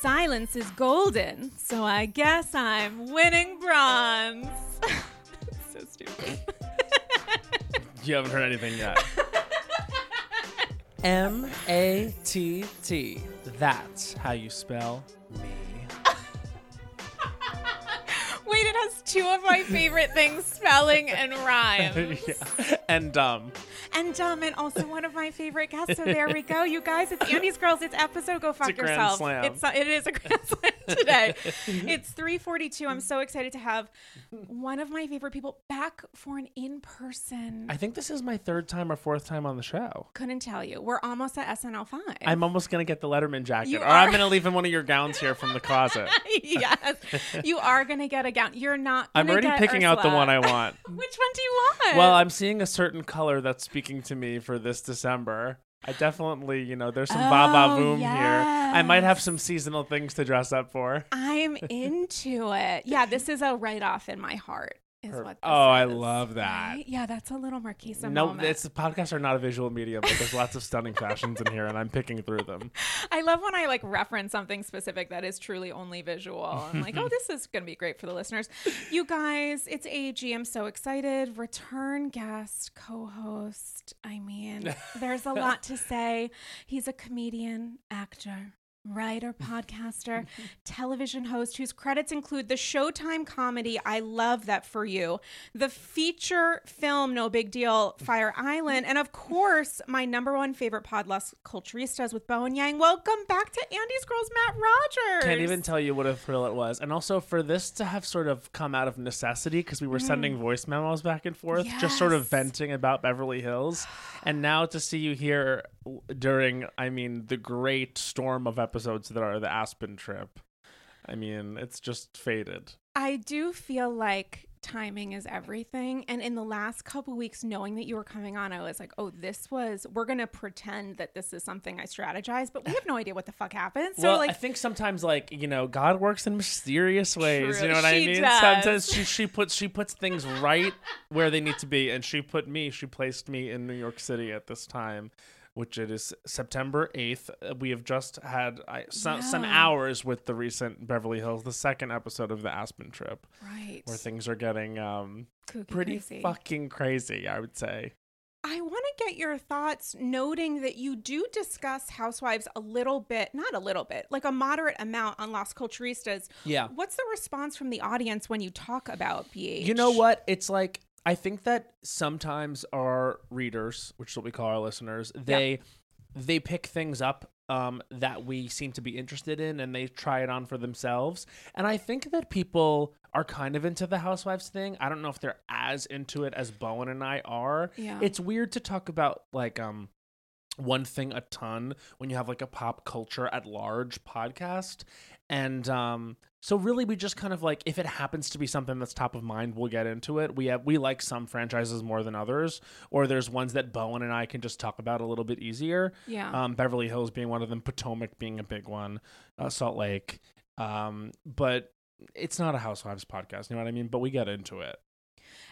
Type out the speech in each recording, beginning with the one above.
Silence is golden, so I guess I'm winning bronze. so stupid. You haven't heard anything yet. M A T T. That's how you spell me. Wait, it has two of my favorite things spelling and rhyme. yeah. And dumb. And dumb, and also one of my favorite guests. So there we go, you guys. It's Andy's Girls. It's episode Go Fuck a grand Yourself. slam. It's it is a grand slam today. it's 3:42. I'm so excited to have one of my favorite people back for an in-person. I think this is my third time or fourth time on the show. couldn't tell you. We're almost at SNL five. I'm almost gonna get the Letterman jacket, You or I'm gonna leave in one of your gowns here from the closet. yes, you are gonna get a gown. You're not. Gonna get it. I'm already picking out the one I want. Which one do you want? Well, I'm seeing a certain color that's speaking to me for this December. I definitely, you know, there's some Oh, Baba Boom here. I might have some seasonal things to dress up for. I'm into it. Yeah, this is a write off in my heart. Is Her- what. oh, this I is, love that. right? Yeah, that's a little Marquisa no, moment. it's podcasts are not a visual medium, but there's lots of stunning fashions in here, and I'm picking through them. I love when I like reference something specific that is truly only visual. I'm like, oh, this is going to be great for the listeners. You guys, it's AG. I'm so excited. Return guest, co host. I mean, there's a lot to say. He's a comedian, actor. Writer, podcaster, television host whose credits include the Showtime comedy I Love That For You, the feature film No Big Deal, Fire Island, and of course, my number one favorite pod, Las Culturistas with Bowen Yang. Welcome back to Andy's Girls, Matt Rogers. Can't even tell you what a thrill it was. And also for this to have sort of come out of necessity because we were sending voice memos back and forth, just sort of Mm. Venting about Beverly Hills. And now to see you here during, I mean, the great storm of episodes that are the Aspen trip. I mean, it's just faded. I do feel like timing is everything. And in the last couple weeks, knowing that you were coming on, I was like, oh, this was, we're going to pretend that this is something I strategized, but we have no idea what the fuck happened. So, well, like, I think sometimes, like you know, God works in mysterious ways. True, You know what I mean? does. Sometimes she she puts she puts things right where they need to be, and she put me. She placed me in New York City at this time, which it is September eighth. We have just had I, some some hours with the recent Beverly Hills, the second episode of the Aspen trip, right. where things are getting um Kooky pretty crazy. fucking crazy. I would say. I want to get your thoughts, noting that you do discuss Housewives a little bit, not a little bit, like a moderate amount on Las Culturistas. Yeah. What's the response from the audience when you talk about BH? You know what? It's like I think that sometimes our readers, which is what we call our listeners, they they pick things up um, that we seem to be interested in and they try it on for themselves. And I think that people are kind of into the housewives thing. I don't know if they're as into it as Bowen and I are. Yeah. It's weird to talk about like um one thing a ton when you have like a pop culture at large podcast. And um so really we just kind of like if it happens to be something that's top of mind we'll get into it. We have we like some franchises more than others or there's ones that bowen and i can just talk about a little bit easier. Yeah. um beverly hills being one of them potomac being a big one uh, salt lake. Um but it's not a housewives podcast you know what i mean? But we get into it.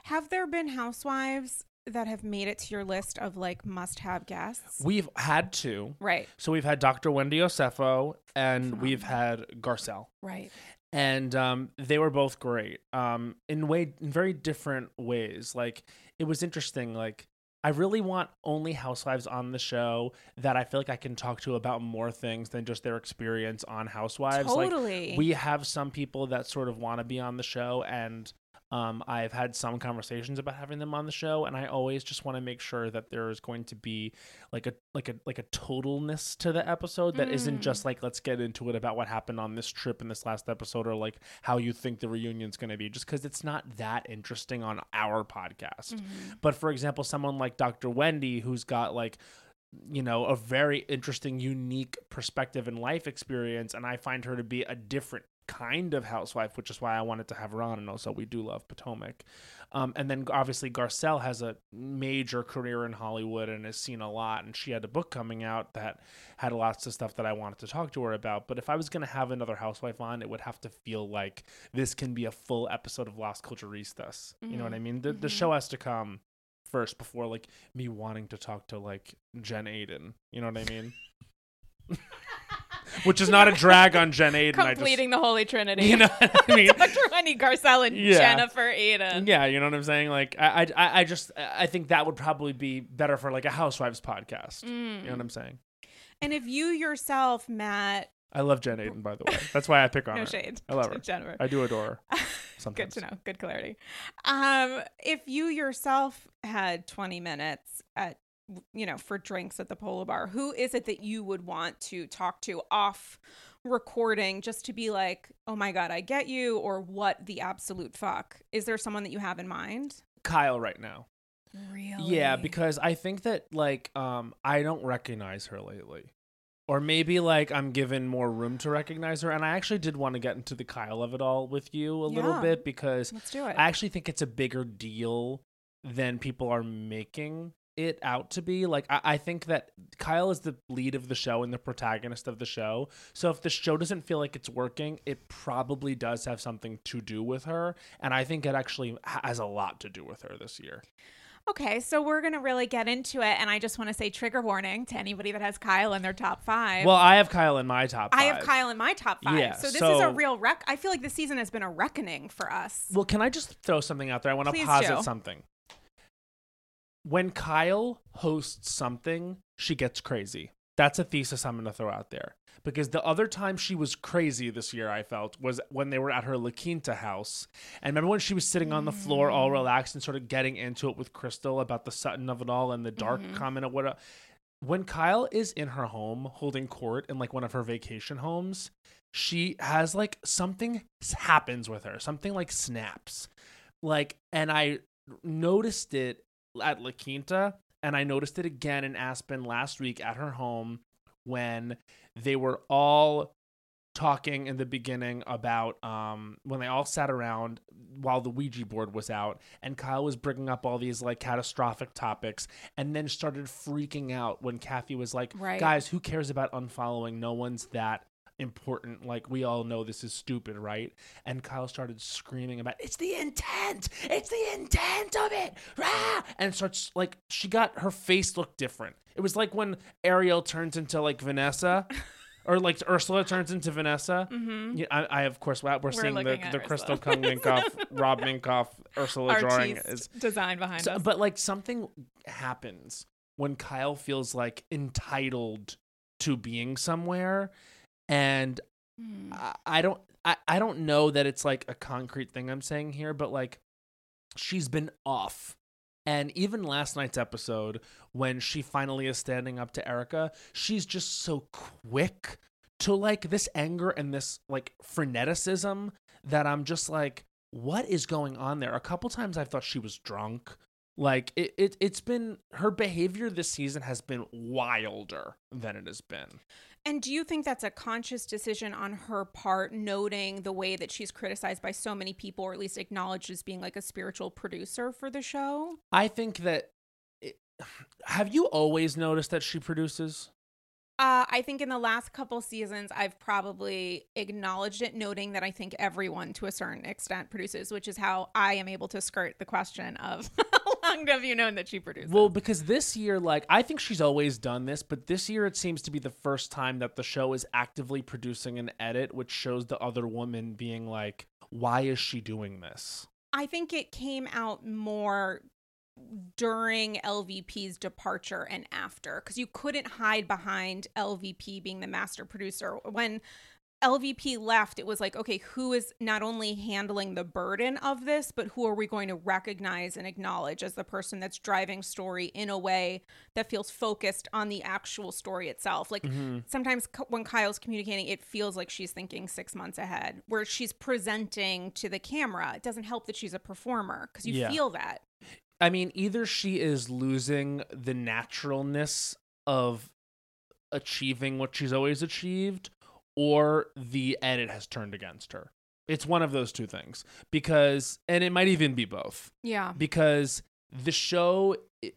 Have there been Housewives that have made it to your list of like must have guests? we've had two right. so we've had dr wendy osefo and we've had garcelle Right. and um, they were both great um, in way in very different ways. Like it was interesting. Like I really want only housewives on the show that I feel like I can talk to about more things than just their experience on Housewives. Totally. Like we have some people that sort of want to be on the show and. Um, I've had some conversations about having them on the show, and I always just want to make sure that there is going to be like a like a like a totalness to the episode that Mm. not just like let's get into it about what happened on this trip in this last episode or like how you think the reunion's going to be just because it's not that interesting on our podcast Mm-hmm. but for example someone like dr wendy who's got like you know a very interesting unique perspective and life experience and i find her to be a different kind of housewife which is why i wanted to have her on and also we do love potomac um, and then obviously garcelle has a major career in hollywood and has seen a lot and she had a book coming out that had lots of stuff that i wanted to talk to her about but if i was going to have another housewife on it would have to feel like this can be a full episode of las culturistas you know what i mean the, the Mhm. show has to come first before like me wanting to talk to like Jen Aydin. You know what I mean? which is not a drag on Jen Aydin. I just- Completing the Holy Trinity. you know what I mean? Dr. Wendy Garcelle and Yeah. Jennifer Aydin. Yeah, you know what I'm saying. Like, I, I, I just, I think that would probably be better for like a Housewives podcast. You Mm. know what I'm saying? And if you yourself, Matt, I love Jen Aydin, by the way. That's why I pick on no her. shade, I love to her. Jennifer. I do adore her. Good to know. Good clarity. Um, if you yourself had 20 minutes at you know for drinks at the polo bar, who is it that you would want to talk to off recording just to be like, "Oh my god, I get you," or "What the absolute fuck?" Is there someone that you have in mind? Kyle right now. Really? Yeah, because I think that like um I don't recognize her lately. Or maybe like I'm given more room to recognize her and I actually did want to get into the Kyle of it all with you a little bit because let's do it. I actually think it's a bigger deal than people are making it out to be. Like, I, I think that Kyle is the lead of the show and the protagonist of the show. So if the show doesn't feel like it's working, it probably does have something to do with her. And I think it actually has a lot to do with her this year. Okay, so we're gonna really get into it, and I just want to say trigger warning to anybody that has Kyle in their top five. Well, I have Kyle in my top. Five. I have. Kyle in my top five. Yeah, so this is a real wreck. I feel like this season has been a reckoning for us. Well, can I just throw something out there? I want to posit do. something. When Kyle hosts something, she gets crazy. That's a thesis I'm going to throw out there. Because the other time she was crazy this year, I felt, was when they were at her La Quinta house. And remember when she was sitting on the floor, all Mm. relaxed, and sort of getting into it with Crystal about the Sutton of it all and the dark Mhm. comment of what. when Kyle is in her home holding court in like one of her vacation homes, she has like something happens with her, something like snaps. Like, and I noticed it at La Quinta, and I noticed it again in Aspen last week at her home when they were all talking in the beginning about um when they all sat around while the Ouija board was out and Kyle was bringing up all these like catastrophic topics and then started freaking out when Kathy was like Right. guys who cares about unfollowing no one's that important like we all know this is stupid right and Kyle started screaming about it's the intent it's the intent of it Rah! and starts like she got her face looked different it was like when Ariel turns into like Vanessa or like Ursula turns into Vanessa Mm-hmm. yeah, I, I of course we're, we're seeing the, the Crystal Kung Minkoff, Rob Minkoff, Ursula drawing is design behind so, us. but like something happens when Kyle feels like entitled to being somewhere and Hmm. I, I don't I, I don't know that it's like a concrete thing I'm saying here, but like she's been off. And even last night's episode, when she finally is standing up to Erika, she's just so quick to like this anger and this like freneticism that I'm just like, what is going on there? A couple times I thought she was drunk. Like it, it it's been her behavior this season has been wilder than it has been. And do you think that's a conscious decision on her part, noting the way that she's criticized by so many people, or at least acknowledged as being like a spiritual producer for the show? I think that. It, have you always noticed that she produces? Uh, I think in the last couple seasons, I've probably acknowledged it, noting that I think everyone to a certain extent produces, which is how I am able to skirt the question of long have you known that she produces? Well, because this year, like, I think she's always done this, but this year it seems to be the first time that the show is actively producing an edit, which shows the other woman being like, why is she doing this? I think it came out more during LVP's departure and after because you couldn't hide behind LVP being the master producer. When LVP left, it was like, okay, who is not only handling the burden of this, but who are we going to recognize and acknowledge as the person that's driving story in a way that feels focused on the actual story itself? Like mm-hmm. sometimes when Kyle's communicating, it feels like she's thinking six months ahead, where she's presenting to the camera. It doesn't help that she's a performer because you Yeah. feel that. I mean, either she is losing the naturalness of achieving what she's always achieved, or the edit has turned against her. It's one of those two things. Because, and it might even be both. Yeah. because the show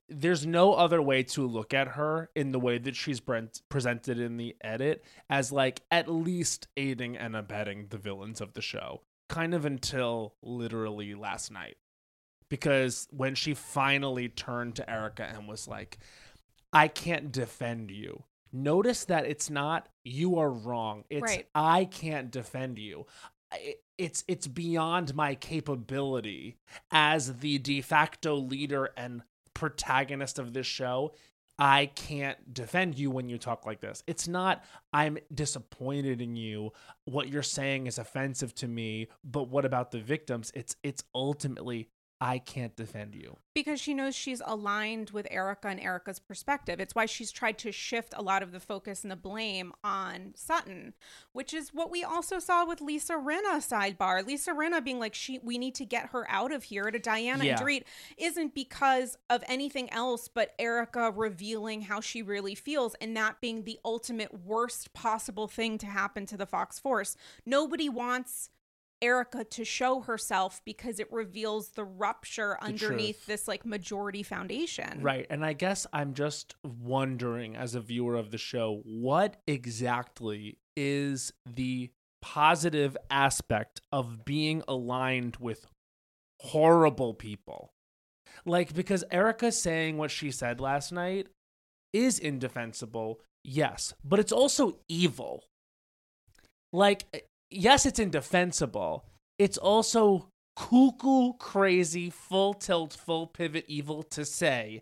there's no other way to look at her in the way that she's presented in the edit as like at least aiding and abetting the villains of the show kind of until literally last night because when she finally turned to Erika and was like I can't defend you notice that it's not you are wrong. It's Right. I can't defend you. It's it's beyond my capability as the de facto leader and protagonist of this show. I can't defend you when you talk like this. It's not I'm disappointed in you. What you're saying is offensive to me, but what about the victims? It's it's ultimately I can't defend you. because she knows she's aligned with Erika and Erika's perspective. It's why she's tried to shift a lot of the focus and the blame on Sutton, which is what we also saw with Lisa Rinna sidebar. Lisa Rinna being like, "She, we need to get her out of here." To Diana Yeah. and Dorit isn't because of anything else, but Erika revealing how she really feels, and that being the ultimate worst possible thing to happen to the Fox Force. Nobody wants. Erika to show herself because it reveals the rupture underneath truth. this like majority foundation. Right. And I guess I'm just wondering as a viewer of the show, what exactly is the positive aspect of being aligned with horrible people? Like, because Erika saying what she said last night is indefensible, yes, but it's also evil. Like, yes, it's indefensible. It's also cuckoo crazy, full tilt, full pivot evil to say,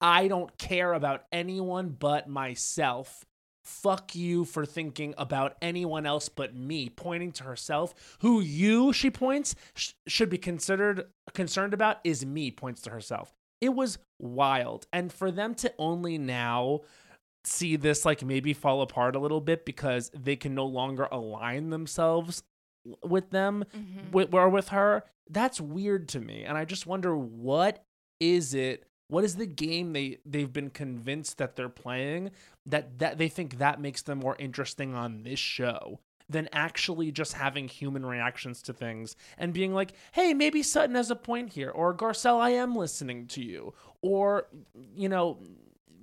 I don't care about anyone but myself. Fuck you for thinking about anyone else but me, pointing to herself. Who you, she points, sh- should be considered concerned about is me, points to herself. It was wild. And for them to only now see this like maybe fall apart a little bit because they can no longer align themselves with them Mhm. with or with her that's weird to me and i just wonder what is it what is the game they they've been convinced that they're playing that that they think that makes them more interesting on this show than actually just having human reactions to things and being like hey maybe sutton has a point here or garcelle i am listening to you or you know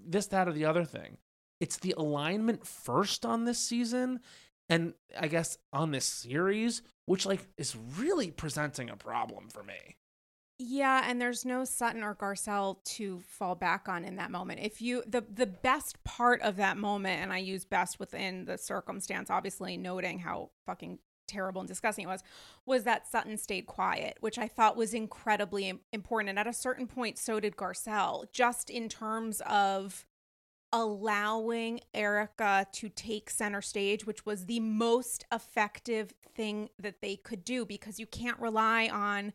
this that or the other thing it's the alignment first on this season and I guess on this series, which like is really presenting a problem for me. Yeah, and there's no Sutton or Garcelle to fall back on in that moment. If you the the best part of that moment, and I use best within the circumstance, obviously noting how fucking terrible and disgusting it was, was that Sutton stayed quiet, which I thought was incredibly important. And at a certain point, so did Garcelle, just in terms of allowing Erika to take center stage, which was the most effective thing that they could do because you can't rely on.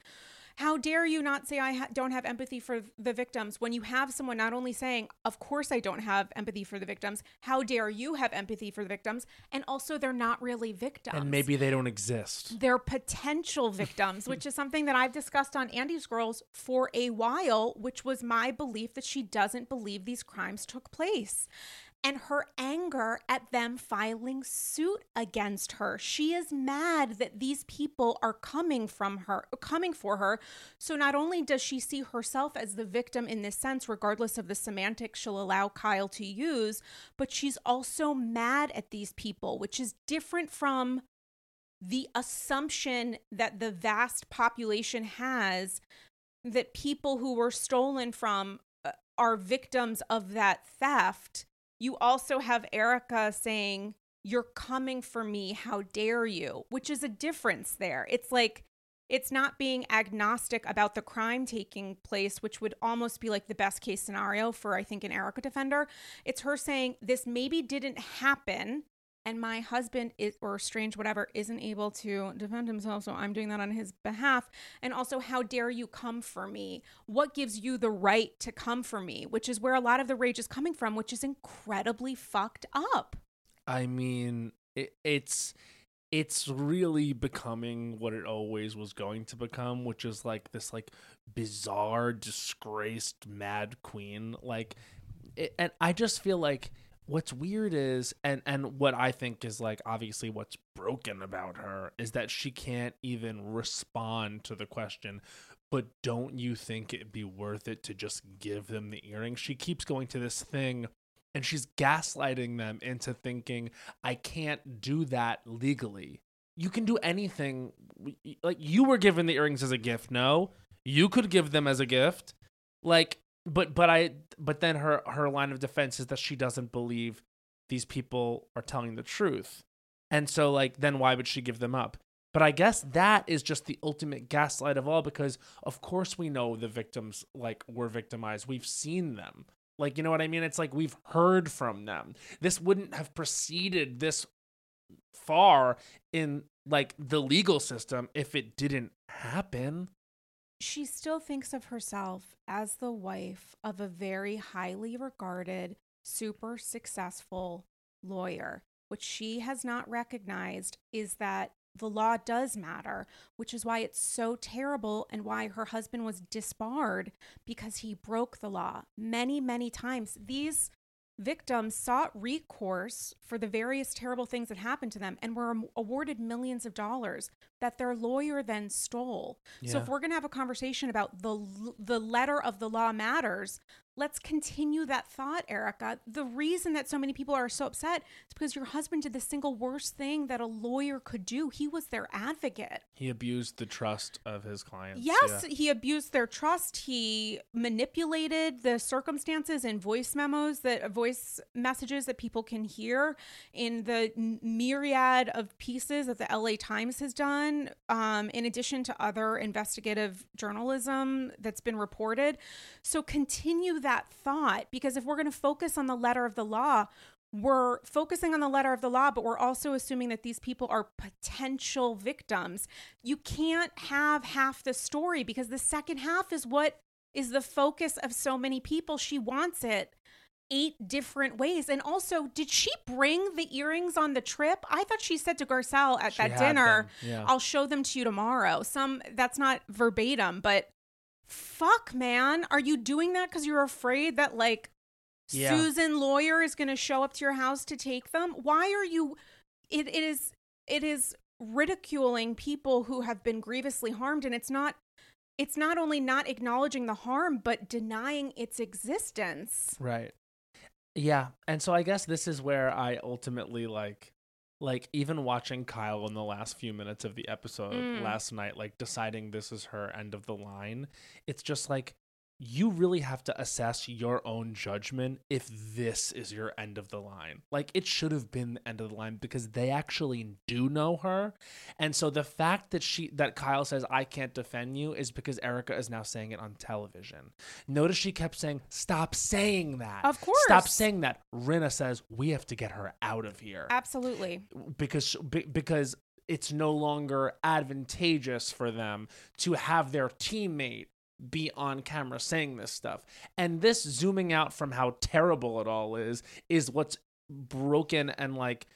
How dare you not say I ha- don't have empathy for the victims when you have someone not only saying, Of course I don't have empathy for the victims, how dare you have empathy for the victims? And also, they're not really victims And maybe they don't exist. they're potential victims, which is something that I've discussed on Andy's Girls for a while, which was my belief that she doesn't believe these crimes took place. And her anger at them filing suit against her. She is mad that these people are coming from her, coming for her. So not only does she see herself as the victim in this sense, regardless of the semantics she'll allow Kyle to use, but she's also mad at these people, which is different from the assumption that the vast population has that people who were stolen from uh, are victims of that theft. You also have Erika saying, You're coming for me. How dare you? Which is a difference there. It's like, it's not being agnostic about the crime taking place, which would almost be like the best case scenario for, I think, an Erika defender. It's her saying, This maybe didn't happen and my husband is or strange whatever isn't able to defend himself so i'm doing that on his behalf. And also how dare you come for me? What gives you the right to come for me? Which is where a lot of the rage is coming from which is incredibly fucked up. I mean, it, it's it's really becoming what it always was going to become, which is like this like bizarre, disgraced mad queen. Like, it, and I just feel like what's weird is, and and what I think is like obviously what's broken about her is that she can't even respond to the question. But don't you think it'd be worth it to just give them the earring? She keeps going to this thing and she's gaslighting them into thinking I can't do that legally. You can do anything. Like you were given the earrings as a gift. No, you could give them as a gift. Like, but but I but then her her line of defense is that she doesn't believe these people are telling the truth. And so, like, then why would she give them up? But I guess that is just the ultimate gaslight of all because, of course, we know the victims, like, were victimized. We've seen them. Like, you know what I mean? It's like we've heard from them. This wouldn't have proceeded this far in, like, the legal system if it didn't happen. She still thinks of herself as the wife of a very highly regarded, super successful lawyer. What she has not recognized is that the law does matter, which is why it's so terrible and why her husband was disbarred because he broke the law many, many times. These victims sought recourse for the various terrible things that happened to them and were awarded millions of dollars that their lawyer then stole. Yeah. So if we're going to have a conversation about the the letter of the law matters, let's continue that thought, Erika. The reason that so many people are so upset is because your husband did the single worst thing that a lawyer could do. He was their advocate. He abused the trust of his clients. Yes, yeah. he abused their trust. He manipulated the circumstances and voice memos that voice messages that people can hear in the myriad of pieces that the LA Times has done, um, in addition to other investigative journalism that's been reported. So continue that that thought because if we're going to focus on the letter of the law, we're focusing on the letter of the law, but we're also assuming that these people are potential victims. You can't have half the story because the second half is what is the focus of so many people. She wants it eight different ways. And also, did she bring the earrings on the trip? I thought she said to Garcelle at she that dinner, yeah. I'll show them to you tomorrow. Some that's not verbatim, but fuck, man. Are you doing that because you're afraid that, like, yeah. Susan Lawyer is going to show up to your house to take them? Why are you. It, it is. It is ridiculing people who have been grievously harmed and it's not it's not only not acknowledging the harm but denying its existence right yeah and so i guess this is where i ultimately like like even watching Kyle in the last few minutes of the episode mm. last night, like deciding this is her end of the line, it's just like you really have to assess your own judgment if this is your end of the line. Like it should have been the end of the line because they actually do know her. And so the fact that she that Kyle says I can't defend you is because Erika is now saying it on television. Notice she kept saying stop saying that. Of course. Stop saying that. Rinna says we have to get her out of here. Absolutely. Because because it's no longer advantageous for them to have their teammate be on camera saying this stuff. And this zooming out from how terrible it all is is what's broken and like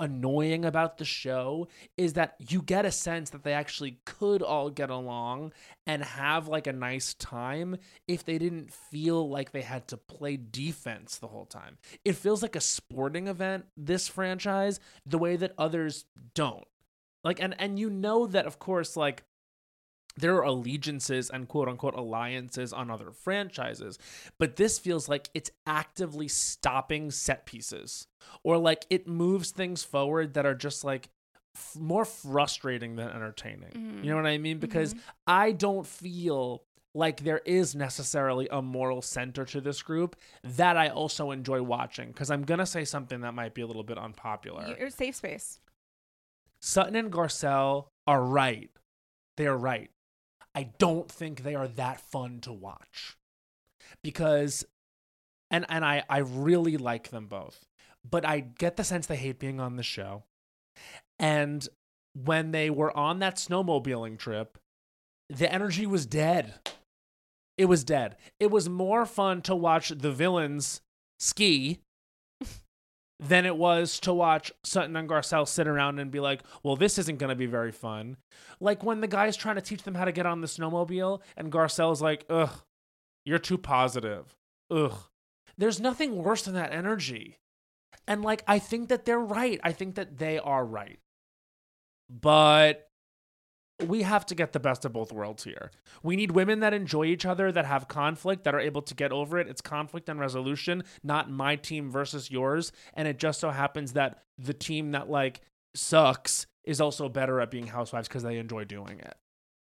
annoying about the show is that you get a sense that they actually could all get along and have like a nice time if they didn't feel like they had to play defense the whole time. It feels like a sporting event this franchise the way that others don't. Like and and you know that of course like there are allegiances and quote unquote alliances on other franchises, but this feels like it's actively stopping set pieces or like it moves things forward that are just like f- more frustrating than entertaining. Mm-hmm. You know what I mean? Because mm-hmm. I don't feel like there is necessarily a moral center to this group that I also enjoy watching because I'm going to say something that might be a little bit unpopular. Your safe space. Sutton and Garcelle are right. They are right. I don't think they are that fun to watch because and and I I really like them both. But I get the sense they hate being on the show. And when they were on that snowmobiling trip, the energy was dead. It was dead. It was more fun to watch the villains ski than it was to watch Sutton and Garcelle sit around and be like, well, this isn't going to be very fun. Like when the guy's trying to teach them how to get on the snowmobile and Garcelle's like, ugh, you're too positive. Ugh. There's nothing worse than that energy. And like, I think that they're right. I think that they are right. But we have to get the best of both worlds here. We need women that enjoy each other, that have conflict, that are able to get over it. It's conflict and resolution, not my team versus yours. And it just so happens that the team that like sucks is also better at being housewives because they enjoy doing it.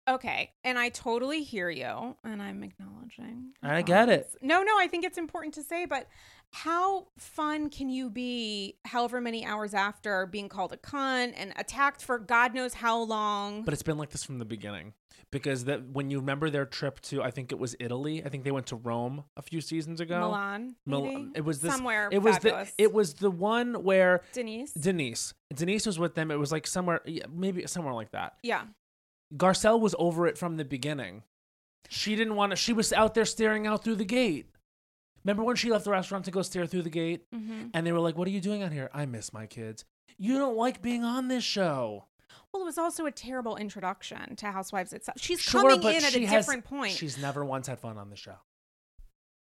Okay, and I totally hear you, and I'm acknowledging. I get it. No, no, I think it's important to say, but how fun can you be however many hours after being called a cunt and attacked for God knows how long? But it's been like this from the beginning. Because that when you remember their trip to I think it was Italy. I think they went to Rome a few seasons ago. Milan, Mil- maybe? It was this somewhere it was fabulous. the it was the one where Denise. Denise Denise was with them. It was like somewhere yeah, maybe somewhere like that. yeah, Garcelle was over it from the beginning. She didn't want to. She was out there staring out through the gate. Remember when she left the restaurant to go stare through the gate? hmm And they were like, What are you doing out here? I miss my kids. You don't like being on this show. Well, it was also a terrible introduction to Housewives itself. She's Sure, coming in at a has- different point. She's never once had fun on the show.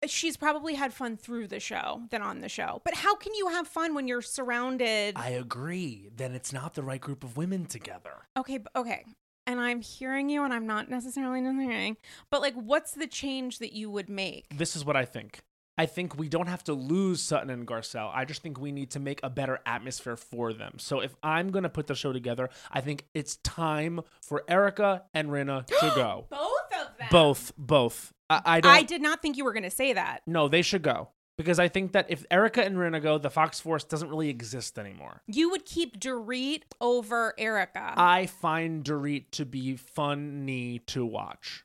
She's probably had fun through the show than on the show. But how can you have fun when you're surrounded? I agree. Then it's not the right group of women together. okay, okay. And I'm hearing you, and I'm not necessarily hearing. But like, what's the change that you would make? This is what I think. I think we don't have to lose Sutton and Garcelle. I just think we need to make a better atmosphere for them. So if I'm going to put the show together, I think it's time for Erika and Rinna to go. Both of them. both, both. I, I don't. I did not think you were going to say that. no, they should go because I think that if Erika and Rinna go, the Fox Force doesn't really exist anymore. You would keep Dorit over Erika. I find Dorit to be funny to watch.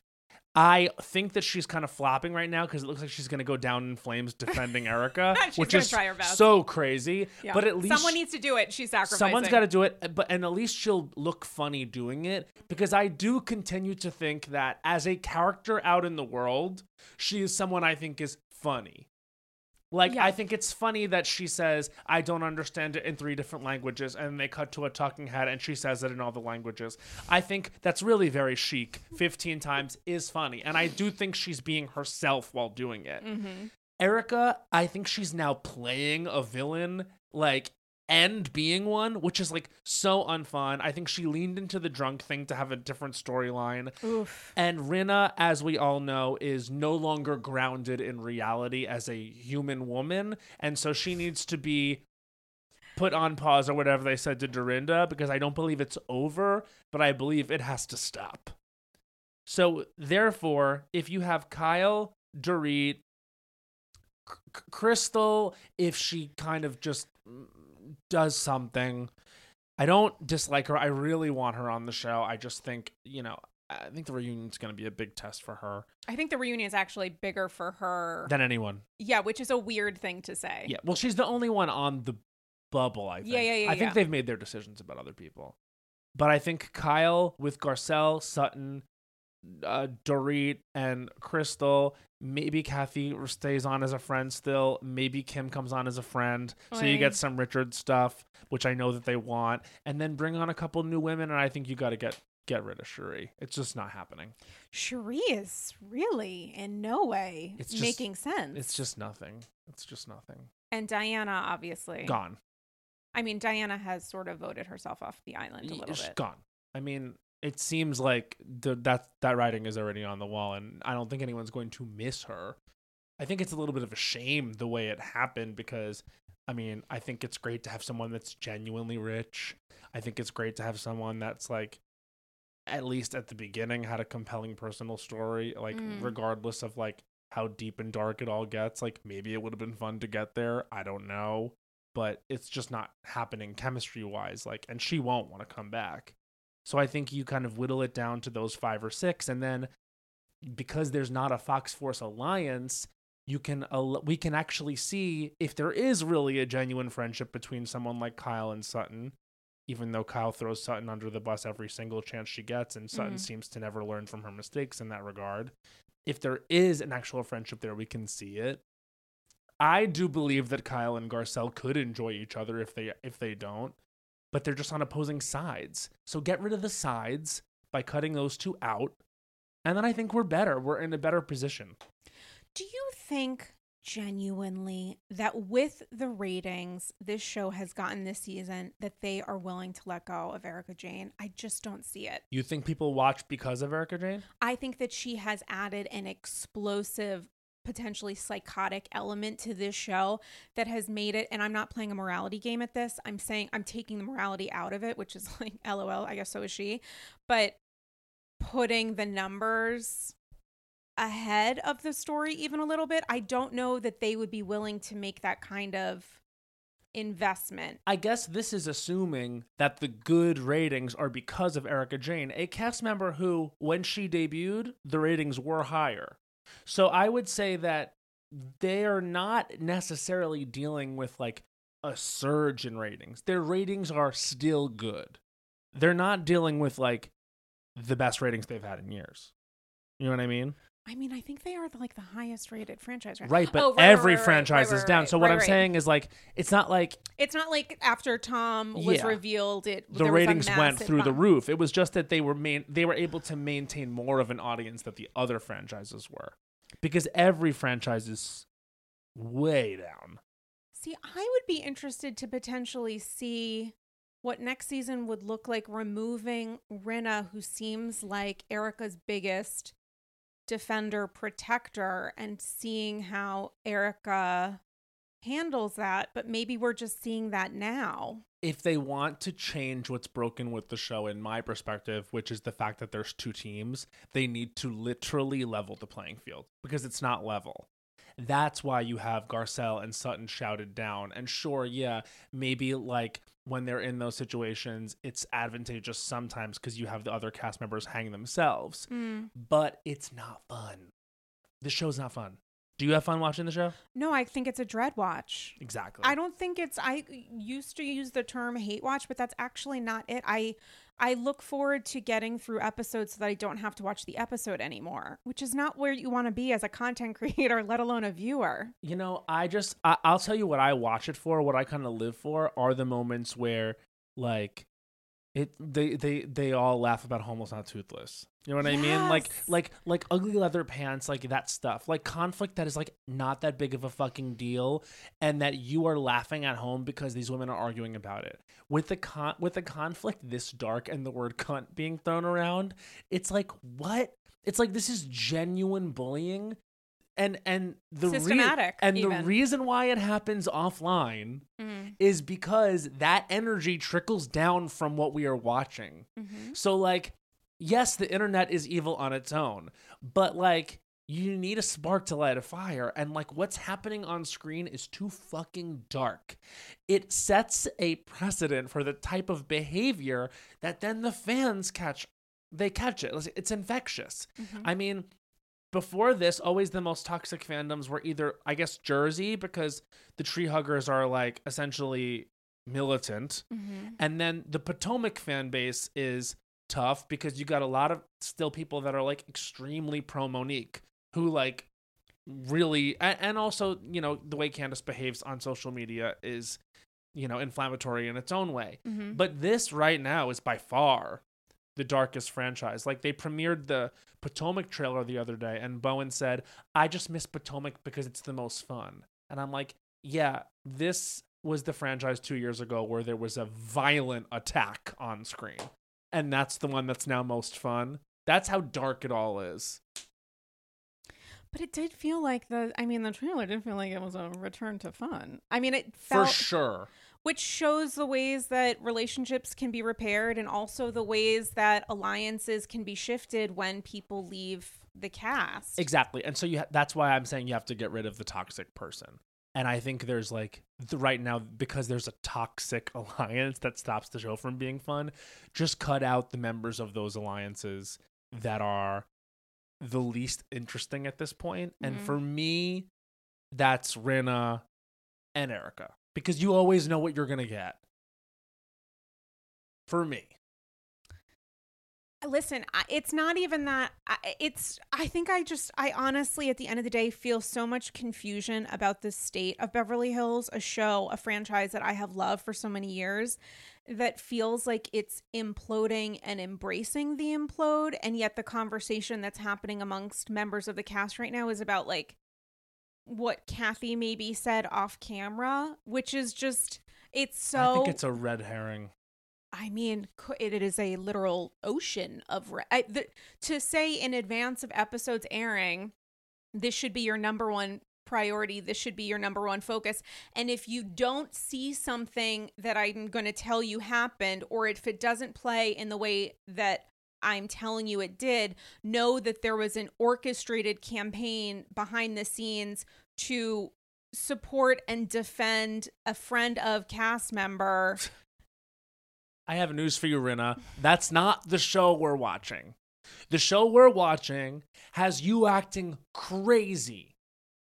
I think that she's kind of flopping right now because it looks like she's going to go down in flames defending Erika, She's which is try her best. so crazy. Yeah. But at least someone needs to do it. She's sacrificing. someone's got to do it. But and at least she'll look funny doing it because I do continue to think that as a character out in the world, she is someone I think is funny. Like Yeah. I think it's funny that she says I don't understand it in three different languages, and they cut to a talking head, and she says it in all the languages. I think that's really very chic. Fifteen times is funny, and I do think she's being herself while doing it. Mm-hmm. Erika, I think she's now playing a villain, like, and being one, which is like so unfun. I think she leaned into the drunk thing to have a different storyline. And Rinna, as we all know, is no longer grounded in reality as a human woman. And so she needs to be put on pause or whatever they said to Dorinda because I don't believe it's over, but I believe it has to stop. So, therefore, if you have Kyle, Dorit, C- Crystal, if she kind of just does something, I don't dislike her. I really want her on the show. I just think, you know, I think the reunion's going to be a big test for her I think the reunion is actually bigger for her. than anyone. yeah, which is a weird thing to say. Yeah. Well, she's the only one on the bubble, I think. Yeah, yeah, yeah, I think yeah. they've made their decisions about other people. But I think Kyle with Garcelle, Sutton, uh, Dorit, and Crystal, maybe Kathy stays on as a friend still. Maybe Kim comes on as a friend. So you get some Richard stuff, which I know that they want. And then bring on a couple new women. And I think you got to get get rid of Sheree. It's just not happening. Sheree is really in no way It's just- making sense. It's just nothing. It's just nothing. and Diana obviously Gone. I mean, Diana has sort of voted herself off the island a little it's bit. gone. I mean, it seems like the, that that writing is already on the wall, and I don't think anyone's going to miss her. I think it's a little bit of a shame the way it happened because, I mean, I think it's great to have someone that's genuinely rich. I think it's great to have someone that's like, at least at the beginning, had a compelling personal story. Like, Mm. regardless of like how deep and dark it all gets, like maybe it would have been fun to get there. I don't know but it's just not happening chemistry wise like and she won't want to come back so i think you kind of whittle it down to those five or six and then because there's not a fox force alliance you can we can actually see if there is really a genuine friendship between someone like kyle and sutton even though kyle throws sutton under the bus every single chance she gets and sutton Mhm. seems to never learn from her mistakes in that regard. If there is an actual friendship there we can see it. I do believe that Kyle and Garcelle could enjoy each other if they if they don't, but they're just on opposing sides. So get rid of the sides by cutting those two out, and then I think we're better. We're in a better position. Do you think genuinely that with the ratings this show has gotten this season that they are willing to let go of Erika Jayne? I just don't see it. You think people watch because of Erika Jayne? I think that she has added an explosive, potentially psychotic element to this show that has made it. And I'm not playing a morality game at this. I'm saying I'm taking the morality out of it, which is like, lol, I guess so is she. But putting the numbers ahead of the story even a little bit, I don't know that they would be willing to make that kind of investment. I guess this is assuming that the good ratings are because of Erika Jayne, a cast member who, when she debuted, the ratings were higher. So I would say that they are not necessarily dealing with like a surge in ratings. Their ratings are still good. They're not dealing with like the best ratings they've had in years. You know what I mean? I mean, I think they are the, like the highest rated franchise, right? Right, but Oh, right, every right, right, franchise right, is down. right, so what right, I'm right. saying is like it's not like It's not like after Tom was Yeah. revealed, it the there was a ratings went massive through the roof. It was just that they were main they were able to maintain more of an audience that the other franchises were. Because every franchise is way down. See, I would be interested to potentially see what next season would look like removing Rinna, who seems like Erika's biggest defender protector, and seeing how Erika handles that. But maybe we're just seeing that now. If they want to change what's broken with the show in my perspective, which is the fact that there's two teams, they need to literally level the playing field because it's not level. That's why you have Garcelle and Sutton shouted down. And sure, yeah, maybe like when they're in those situations, it's advantageous sometimes because you have the other cast members hang themselves. Hmm. But it's not fun. The show's not fun. Do you have fun watching the show? No, I think it's a dread watch. Exactly. I don't think it's I used to use the term hate watch, but that's actually not it. I I look forward to getting through episodes so that I don't have to watch the episode anymore, which is not where you want to be as a content creator, let alone a viewer. You know, I just I, I'll tell you what I watch it for. What I kind of live for are the moments where like it they they they all laugh about homeless not toothless. You know what I mean? Like like like ugly leather pants, like that stuff. Like conflict that is like not that big of a fucking deal, and that you are laughing at home because these women are arguing about it. With the con with the conflict this dark and the word cunt being thrown around, it's like what? It's like this is genuine bullying. And and the Systematic, and the reason why it happens offline mm-hmm. is because that energy trickles down from what we are watching. Mm-hmm. So like yes, the internet is evil on its own, but like you need a spark to light a fire and like what's happening on screen is too fucking dark. It sets a precedent for the type of behavior that then the fans catch they catch it. It's- It's infectious. Mm-hmm. I mean, before this, always the most toxic fandoms were either, I guess, Jersey, because the tree huggers are like essentially militant. Mm-hmm. And then the Potomac fan base is tough because you got a lot of still people that are like extremely pro Monique who like really, and, and also, you know, the way Candace behaves on social media is, you know, inflammatory in its own way. Mm-hmm. But this right now is by far the darkest franchise. Like they premiered the Potomac trailer the other day, and Bowen said, "I just miss Potomac because it's the most fun." And I'm like, "Yeah, this was the franchise two years ago where there was a violent attack on screen, and that's the one that's now most fun." That's how dark it all is. But it did feel like the I mean the trailer did feel like it was a return to fun. I mean it felt For sure. Which shows the ways that relationships can be repaired and also the ways that alliances can be shifted when people leave the cast. Exactly. And so you ha- that's why I'm saying you have to get rid of the toxic person. And I think there's like the, right now because there's a toxic alliance that stops the show from being fun, just cut out the members of those alliances that are the least interesting at this point. And Mhm. for me, that's Rinna and Erika because you always know what you're going to get. For me. listen it's not even that it's i think i just i honestly at the end of the day feel so much confusion about the state of beverly hills a show a franchise that i have loved for so many years that feels like it's imploding and embracing the implode and yet the conversation that's happening amongst members of the cast right now is about like what kathy maybe said off camera which is just it's so I think it's a red herring. I mean, it it is a literal ocean of re- I, the, to say in advance of episodes airing, this should be your number one priority. This should be your number one focus. And if you don't see something that I'm going to tell you happened, or if it doesn't play in the way that I'm telling you it did. Know that there was an orchestrated campaign behind the scenes to support and defend a friend of cast member. I have news for you, Rinna. That's not the show we're watching. The show we're watching has you acting crazy.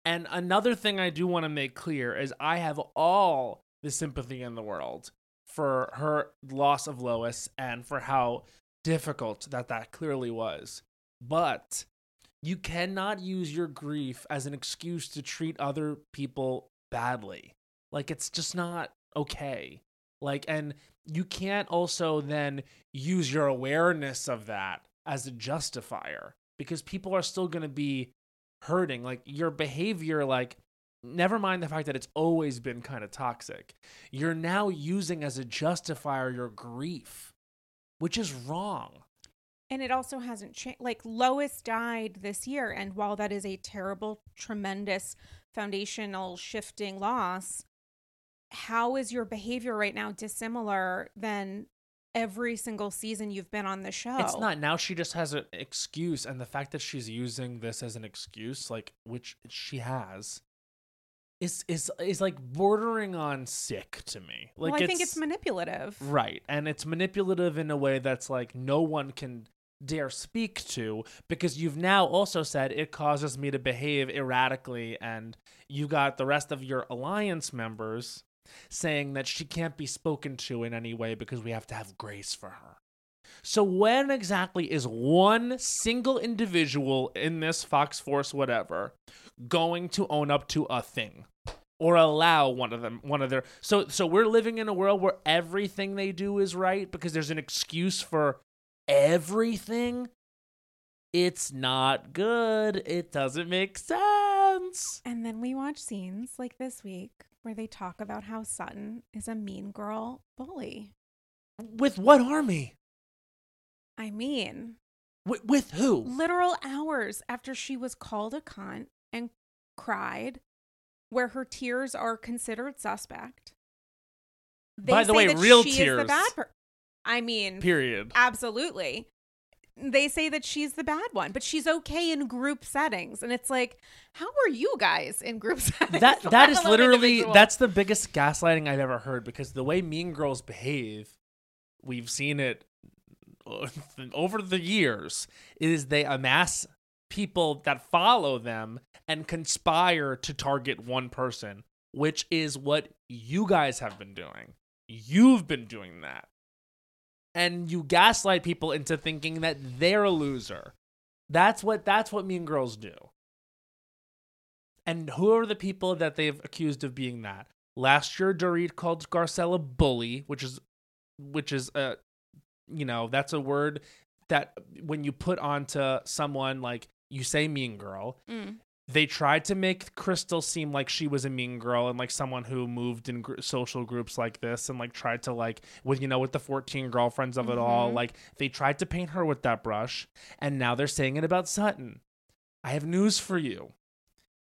And another thing I do want to make clear is I have all the sympathy in the world for her loss of Lois and for how difficult that that clearly was. But you cannot use your grief as an excuse to treat other people badly. Like it's just not okay. Like and you can't also then use your awareness of that as a justifier because people are still going to be hurting like your behavior like never mind the fact that it's always been kind of toxic you're now using as a justifier your grief which is wrong And it also hasn't changed. Like Lois died this year. And while that is a terrible, tremendous foundational shifting loss, how is your behavior right now dissimilar than every single season you've been on the show? It's not. Now she just has an excuse. And the fact that she's using this as an excuse, like, which she has, is is is like bordering on sick to me. Like well, I think it's manipulative. Right. And it's manipulative in a way that's like no one can dare speak to because you've now also said it causes me to behave erratically and you got the rest of your alliance members saying that she can't be spoken to in any way because we have to have grace for her. So when exactly is one single individual in this Fox Force whatever going to own up to a thing? or allow one of them one of their so so we're living in a world where everything they do is right because there's an excuse for everything it's not good it doesn't make sense And then we watch scenes like this week where they talk about how Sutton is a mean girl bully. with what army I mean, with, with who literal hours after she was called a cunt and cried, where her tears are considered suspect. By the say way, real she Is tears. the bad per- I mean, period absolutely. They say that she's the bad one, but she's okay in group settings, and it's like, how are you guys in group settings? that that is literally individual? that's the biggest gaslighting I've ever heard because the way mean girls behave, we've seen it over the years, is they amass people that follow them and conspire to target one person, which is what you guys have been doing. You've been doing that. And you gaslight people into thinking that they're a loser. That's what that's what mean girls do. And who are the people that they've accused of being that? Last year, Dorit called Garcelle a bully, which is, which is a, you know, that's a word that when you put onto someone like you say mean girl, Mm. they tried to make Crystal seem like she was a mean girl and like someone who moved in gr- social groups like this and like tried to like with you know with the 14 girlfriends of it all Mhm. like they tried to paint her with that brush and now they're saying it about Sutton. I have news for you.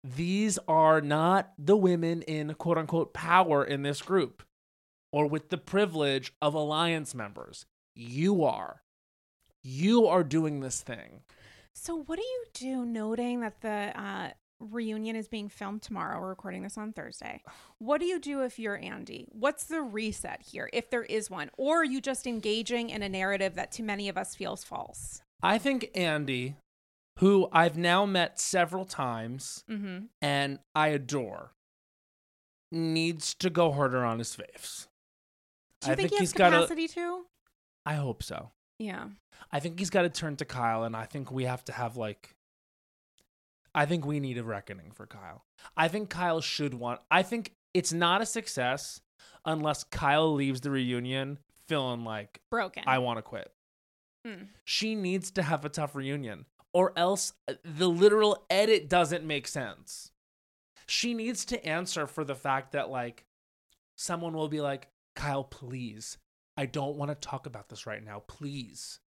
These are not the women in quote unquote power in this group or with the privilege of alliance members. You are. You are doing this thing. So, what do you do noting that the uh, reunion is being filmed tomorrow? We're recording this on Thursday. What do you do if you're Andy? What's the reset here, if there is one? Or are you just engaging in a narrative that to many of us feels false? I think Andy, who I've now met several times Mm-hmm. and I adore, needs to go harder on his faves. Do you I think, think he has he's gotta- capacity to? I hope so. Yeah. I think he's got to turn to Kyle, and I think we have to have like. I think we need a reckoning for Kyle. I think Kyle should want. I think it's not a success unless Kyle leaves the reunion feeling like Broken. I want to quit. Mm. She needs to have a tough reunion, or else uh, the literal edit doesn't make sense. She needs to answer for the fact that, like, someone will be like, Kyle, please, I don't want to talk about this right now, please.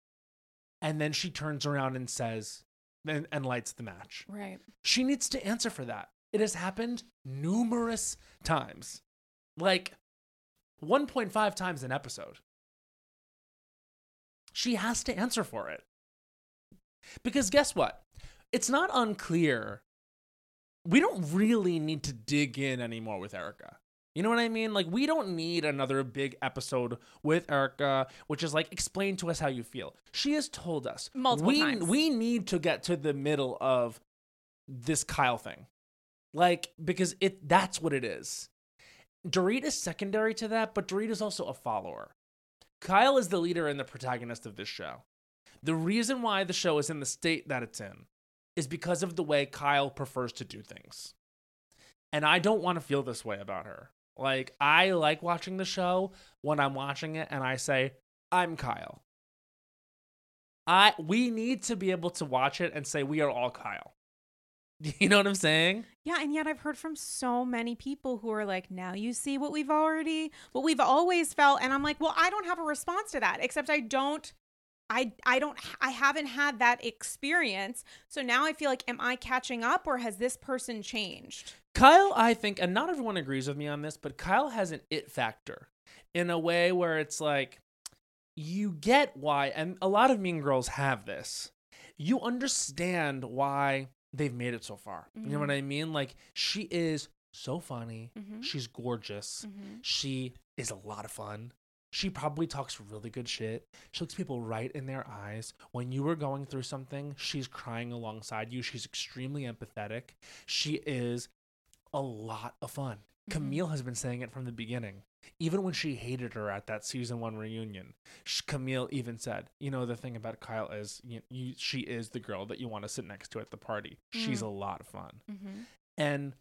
And then she turns around and says, and, and lights the match. Right. She needs to answer for that. It has happened numerous times, like 1.5 times an episode. She has to answer for it. Because guess what? It's not unclear. We don't really need to dig in anymore with Erika. You know what I mean? Like, we don't need another big episode with Erika, which is like, explain to us how you feel. She has told us Multiple we, times. We need to get to the middle of this Kyle thing. Like, because it that's what it is. Dorit is secondary to that, but Dorit is also a follower. Kyle is the leader and the protagonist of this show. The reason why the show is in the state that it's in is because of the way Kyle prefers to do things. And I don't want to feel this way about her. Like, I like watching the show when I'm watching it and I say, I'm Kyle. I we need to be able to watch it and say we are all Kyle. You know what I'm saying? Yeah, and yet I've heard from so many people who are like, now you see what we've already, what we've always felt. And I'm like, well, I don't have a response to that, except I don't, I, I don't, I haven't had that experience. So now I feel like, am I catching up or has this person changed? Kyle, I think, and not everyone agrees with me on this, but Kyle has an it factor in a way where it's like, you get why, and a lot of Mean Girls have this. You understand why they've made it so far. You know what I mean? Like, she is so funny. Mhm. She's gorgeous. Mm-hmm. She is a lot of fun. She probably talks really good shit. She looks people right in their eyes. When you were going through something, she's crying alongside you. She's extremely empathetic. She is a lot of fun. Mhm. Camille has been saying it from the beginning. Even when she hated her at that season one reunion, Camille even said, "You know, the thing about Kyle is, you, you, she is the girl that you want to sit next to at the party. She's Mm. a lot of fun." Mm-hmm. And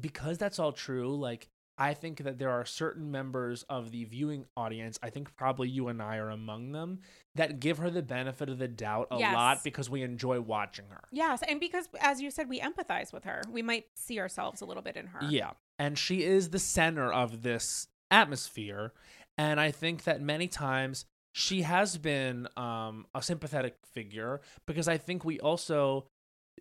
because that's all true, like I think that there are certain members of the viewing audience, I think probably you and I are among them, that give her the benefit of the doubt a Yes. lot because we enjoy watching her. Yes. And because, as you said, we empathize with her, we might see ourselves a little bit in her. Yeah. And she is the center of this atmosphere. And I think that many times she has been um, a sympathetic figure because I think we also,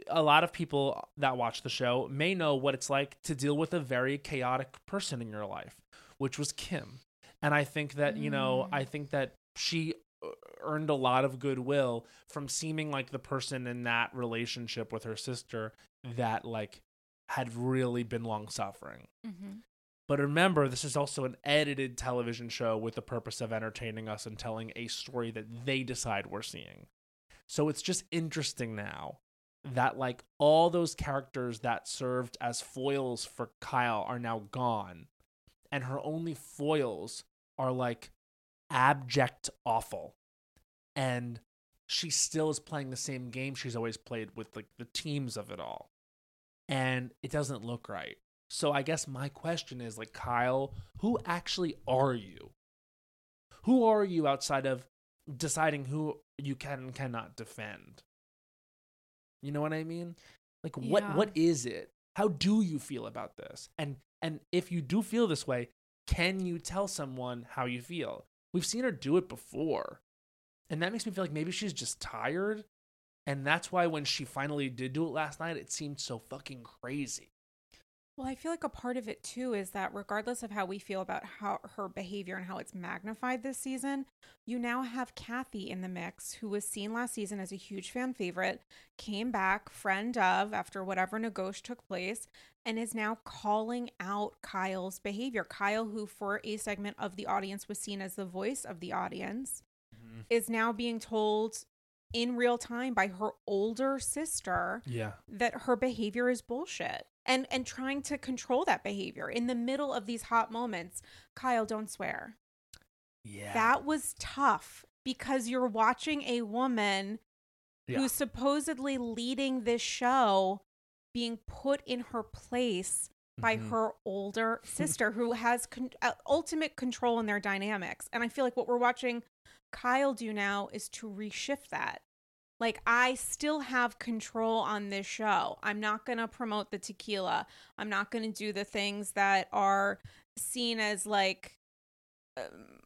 a lot of people that watch the show may know what it's like to deal with a very chaotic person in your life, which was Kim. And I think that, you know, Mm. I think that she uh, earned a lot of goodwill from seeming like the person in that relationship with her sister that like had really been long suffering. Mm-hmm. But remember, this is also an edited television show with the purpose of entertaining us and telling a story that they decide we're seeing. So it's just interesting now that like all those characters that served as foils for Kyle are now gone and her only foils are like abject awful. And she still is playing the same game she's always played with like the teams of it all. And it doesn't look right. So I guess my question is like Kyle, who actually are you? Who are you outside of deciding who you can and cannot defend? You know what I mean? Like what Yeah. what is it? How do you feel about this? And and if you do feel this way, can you tell someone how you feel? We've seen her do it before. And that makes me feel like maybe she's just tired. And that's why when she finally did do it last night, it seemed so fucking crazy. Well, I feel like a part of it too is that regardless of how we feel about how her behavior and how it's magnified this season, you now have Kathy in the mix, who was seen last season as a huge fan favorite, came back friend of after whatever negotiation took place, and is now calling out Kyle's behavior. Kyle, who for a segment of the audience was seen as the voice of the audience, mm-hmm. is now being told in real time by her older sister Yeah. that her behavior is bullshit and and trying to control that behavior in the middle of these hot moments kyle don't swear Yeah. that was tough because you're watching a woman Yeah. who's supposedly leading this show being put in her place by Mhm. her older sister who has con- uh, ultimate control in their dynamics and i feel like what we're watching kyle do now is to reshift that like i still have control on this show i'm not going to promote the tequila i'm not going to do the things that are seen as like um,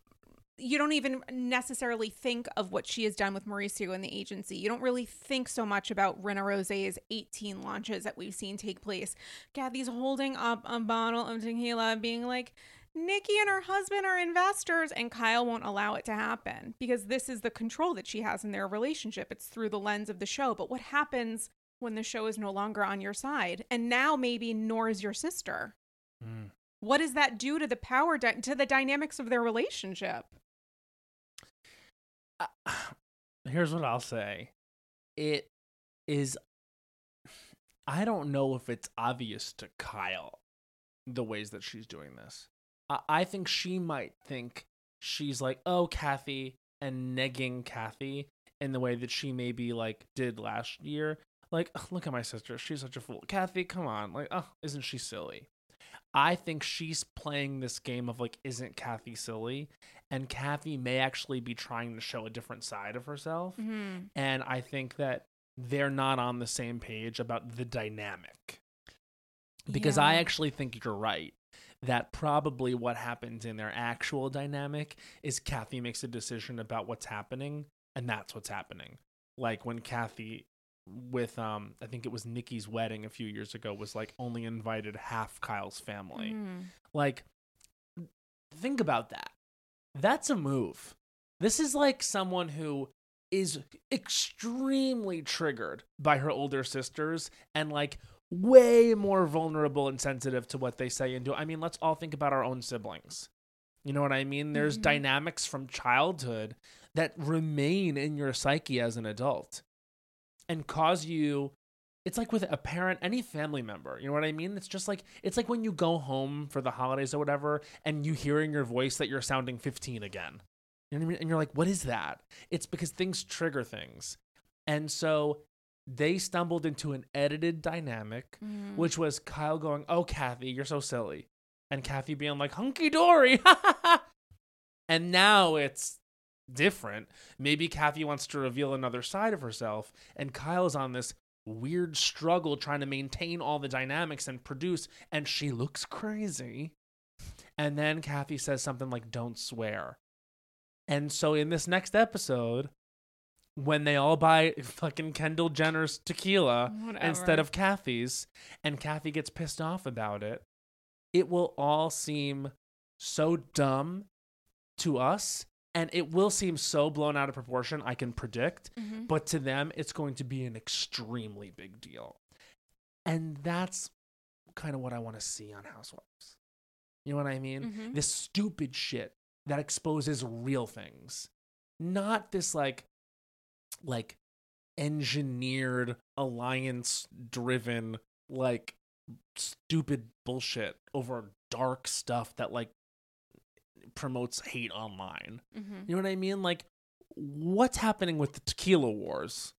you don't even necessarily think of what she has done with Mauricio in the agency. You don't really think so much about Rinna Rose's 18 launches that we've seen take place. Kathy's holding up a bottle of tequila, being like, Nicky and her husband are investors, and Kyle won't allow it to happen because this is the control that she has in their relationship. It's through the lens of the show. But what happens when the show is no longer on your side? And now maybe nor is your sister. Mm. What does that do to the power, dy- to the dynamics of their relationship? Uh, here's what I'll say. It is I don't know if it's obvious to Kyle the ways that she's doing this. I, I think she might think she's like, oh, Kathy, and negging Kathy in the way that she maybe like did last year. Like, "Ugh, look at my sister. She's such a fool. Kathy, come on. Like, oh, isn't she silly? I think she's playing this game of like, isn't Kathy silly? And Kathy may actually be trying to show a different side of herself. Mm-hmm. And I think that they're not on the same page about the dynamic. Because I actually think you're right. That probably what happens in their actual dynamic is Kathy makes a decision about what's happening, and that's what's happening. Like when Kathy with um I think it was Nicky's wedding a few years ago was like only invited half Kyle's family. Mhm. Like, think about that. That's a move. This is like someone who is extremely triggered by her older sisters and like way more vulnerable and sensitive to what they say and do. I mean, let's all think about our own siblings. You know what I mean? There's Mhm. dynamics from childhood that remain in your psyche as an adult and cause you it's like with a parent any family member you know what i mean it's just like it's like when you go home for the holidays or whatever and you hear in your voice that you're sounding 15 again you know what i mean and you're like what is that it's because things trigger things and so they stumbled into an edited dynamic Mhm. which was kyle going oh kathy you're so silly. And kathy being like hunky dory. And now it's different. Maybe kathy wants to reveal another side of herself and kyle's on this weird struggle trying to maintain all the dynamics and produce and she looks crazy. And then kathy says something like don't swear. And so in this next episode when they all buy fucking kendall jenner's tequila instead of kathy's and kathy gets pissed off about it it will all seem so dumb to us and it will seem so blown out of proportion i can predict Mhm. but to them it's going to be an extremely big deal. And that's kind of what i want to see on housewives. You know what i mean? Mhm. this stupid shit that exposes real things. Not this like like engineered alliance driven like stupid bullshit over dark stuff that like promotes hate online Mhm. you know what I mean? Like, what's happening with the tequila wars?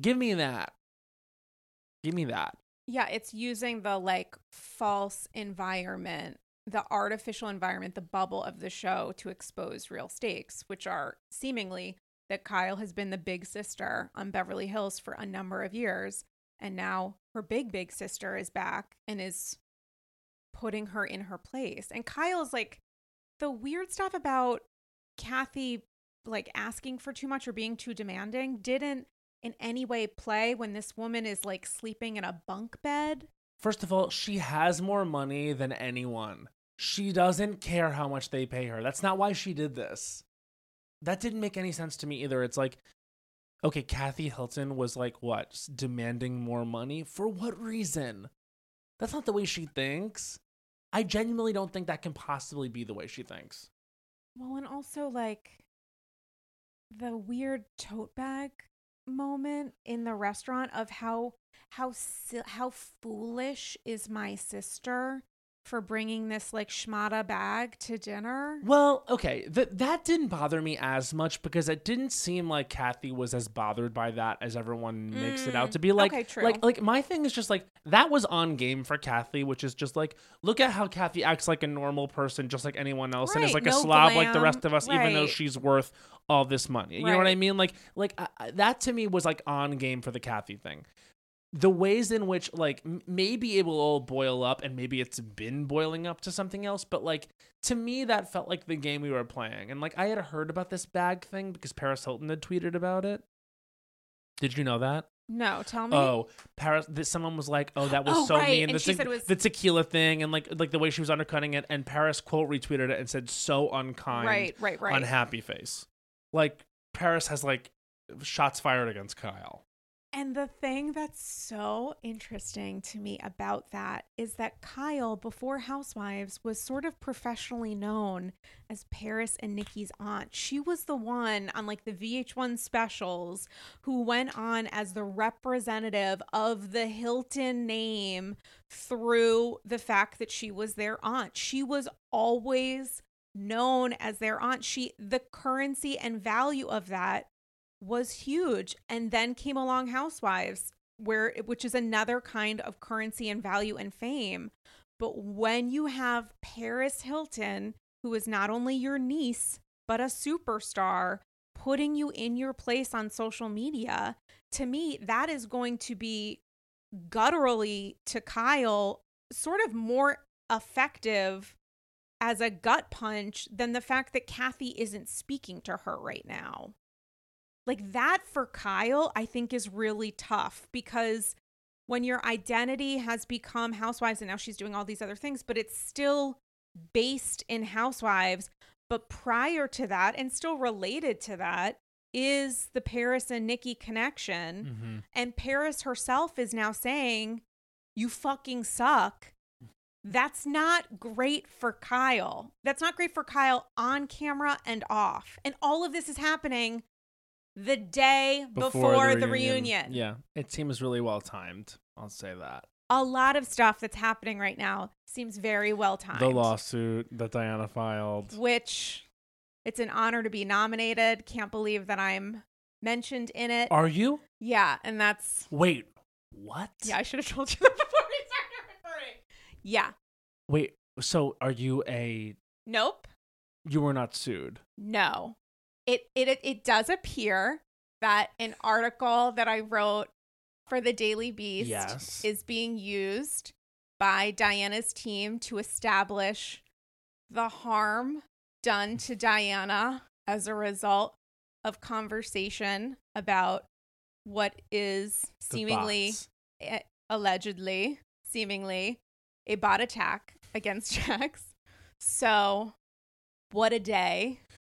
Give me that. Give me that. Yeah, it's using the like false environment, the artificial environment, the bubble of the show to expose real stakes, which are seemingly that Kyle has been the big sister on Beverly Hills for a number of years. And now her big, big sister is back and is putting her in her place. And Kyle's like the weird stuff about Kathy like asking for too much or being too demanding didn't in any way play when this woman is like sleeping in a bunk bed. First of all, she has more money than anyone. She doesn't care how much they pay her. That's not why she did this. That didn't make any sense to me either. It's like, okay, Kathy Hilton was like, what, demanding more money? For what reason? That's not the way she thinks. I genuinely don't think that can possibly be the way she thinks. Well, and also like the weird tote bag moment in the restaurant of how how how foolish is my sister for bringing this like schmata bag to dinner. Well, okay, that that didn't bother me as much because it didn't seem like Kathy was as bothered by that as everyone makes it out Mm, to be. Like, okay, true. like, like my thing is just like that was on game for Kathy, which is just like look at how Kathy acts like a normal person, just like anyone else, and is Right, like a no slob like the rest of us, even though she's worth all this money. You know what I mean? Like, like uh, uh, that to me was like on game for the Kathy thing the ways in which like m- maybe it will all boil up and maybe it's been boiling up to something else but like to me that felt like the game we were playing and like i had heard about this bag thing because paris hilton had tweeted about it did you know that No, tell me. Oh, Paris! Someone was like, "Oh, that was Oh, so right, mean." and The, she te- said it was- the tequila thing, and like like the way she was undercutting it. And Paris quote retweeted it and said, "So unkind." right, right, right. unhappy face. Like Paris has like shots fired against Kyle. And the thing that's so interesting to me about that is that Kyle, before Housewives, was sort of professionally known as Paris and Nicky's aunt. She was the one on like the VH1 specials who went on as the representative of the Hilton name through the fact that she was their aunt. She was always known as their aunt. She the currency and value of that was huge and then came along housewives where which is another kind of currency and value and fame. But when you have Paris Hilton who is not only your niece but a superstar putting you in your place on social media to me that is going to be gutturally to Kyle sort of more effective as a gut punch than the fact that Kathy isn't speaking to her right now like that for Kyle, I think is really tough because when your identity has become housewives and now she's doing all these other things, but it's still based in housewives. But prior to that, and still related to that, is the Paris and Nicky connection. Mm-hmm. And Paris herself is now saying, You fucking suck. That's not great for Kyle. That's not great for Kyle on camera and off. And all of this is happening the day before, the, reunion. Yeah, it seems really well timed. I'll say that. A lot of stuff that's happening right now seems very well timed. The lawsuit that Diana filed. Which it's an honor to be nominated. Can't believe that I'm mentioned in it. Are you? yeah, and that's Wait, what? yeah, I should have told you that before we started recording. Yeah. Wait, so are you a Nope. you were not sued? No. It it it, does appear that an article that I wrote for the Daily Beast Yes. is being used by Diana's team to establish the harm done to Diana as a result of conversation about what is seemingly eh, allegedly seemingly a bot attack against Jax. So, what a day.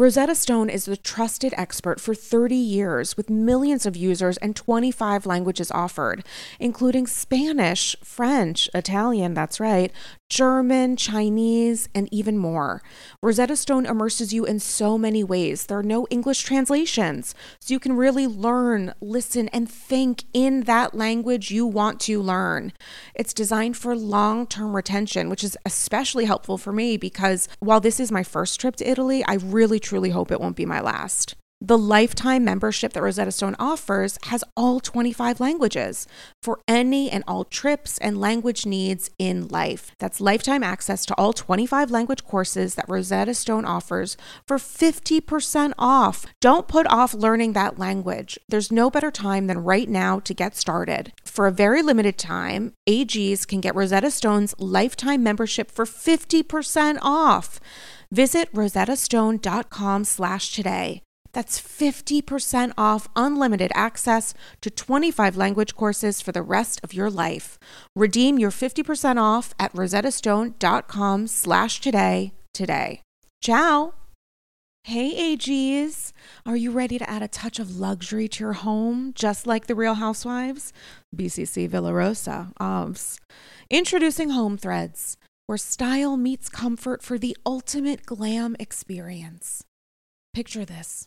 Rosetta Stone is the trusted expert for 30 years with millions of users and 25 languages offered, including Spanish, French, Italian, that's right, German, Chinese, and even more. Rosetta Stone immerses you in so many ways. There are no English translations, so you can really learn, listen, and think in that language you want to learn. It's designed for long term retention, which is especially helpful for me because while this is my first trip to Italy, I really truly hope it won't be my last. The lifetime membership that Rosetta Stone offers has all 25 languages for any and all trips and language needs in life. That's lifetime access to all 25 language courses that Rosetta Stone offers for 50% off. Don't put off learning that language. There's no better time than right now to get started. For a very limited time, AGs can get Rosetta Stone's lifetime membership for 50% off. Visit rosettastone.com slash today. That's 50% off unlimited access to 25 language courses for the rest of your life. Redeem your 50% off at rosettastone.com slash today today. Ciao! Hey AGs, are you ready to add a touch of luxury to your home, just like the Real Housewives? BCC Villa Rosa, OBS. Introducing Home Threads, where style meets comfort for the ultimate glam experience. Picture this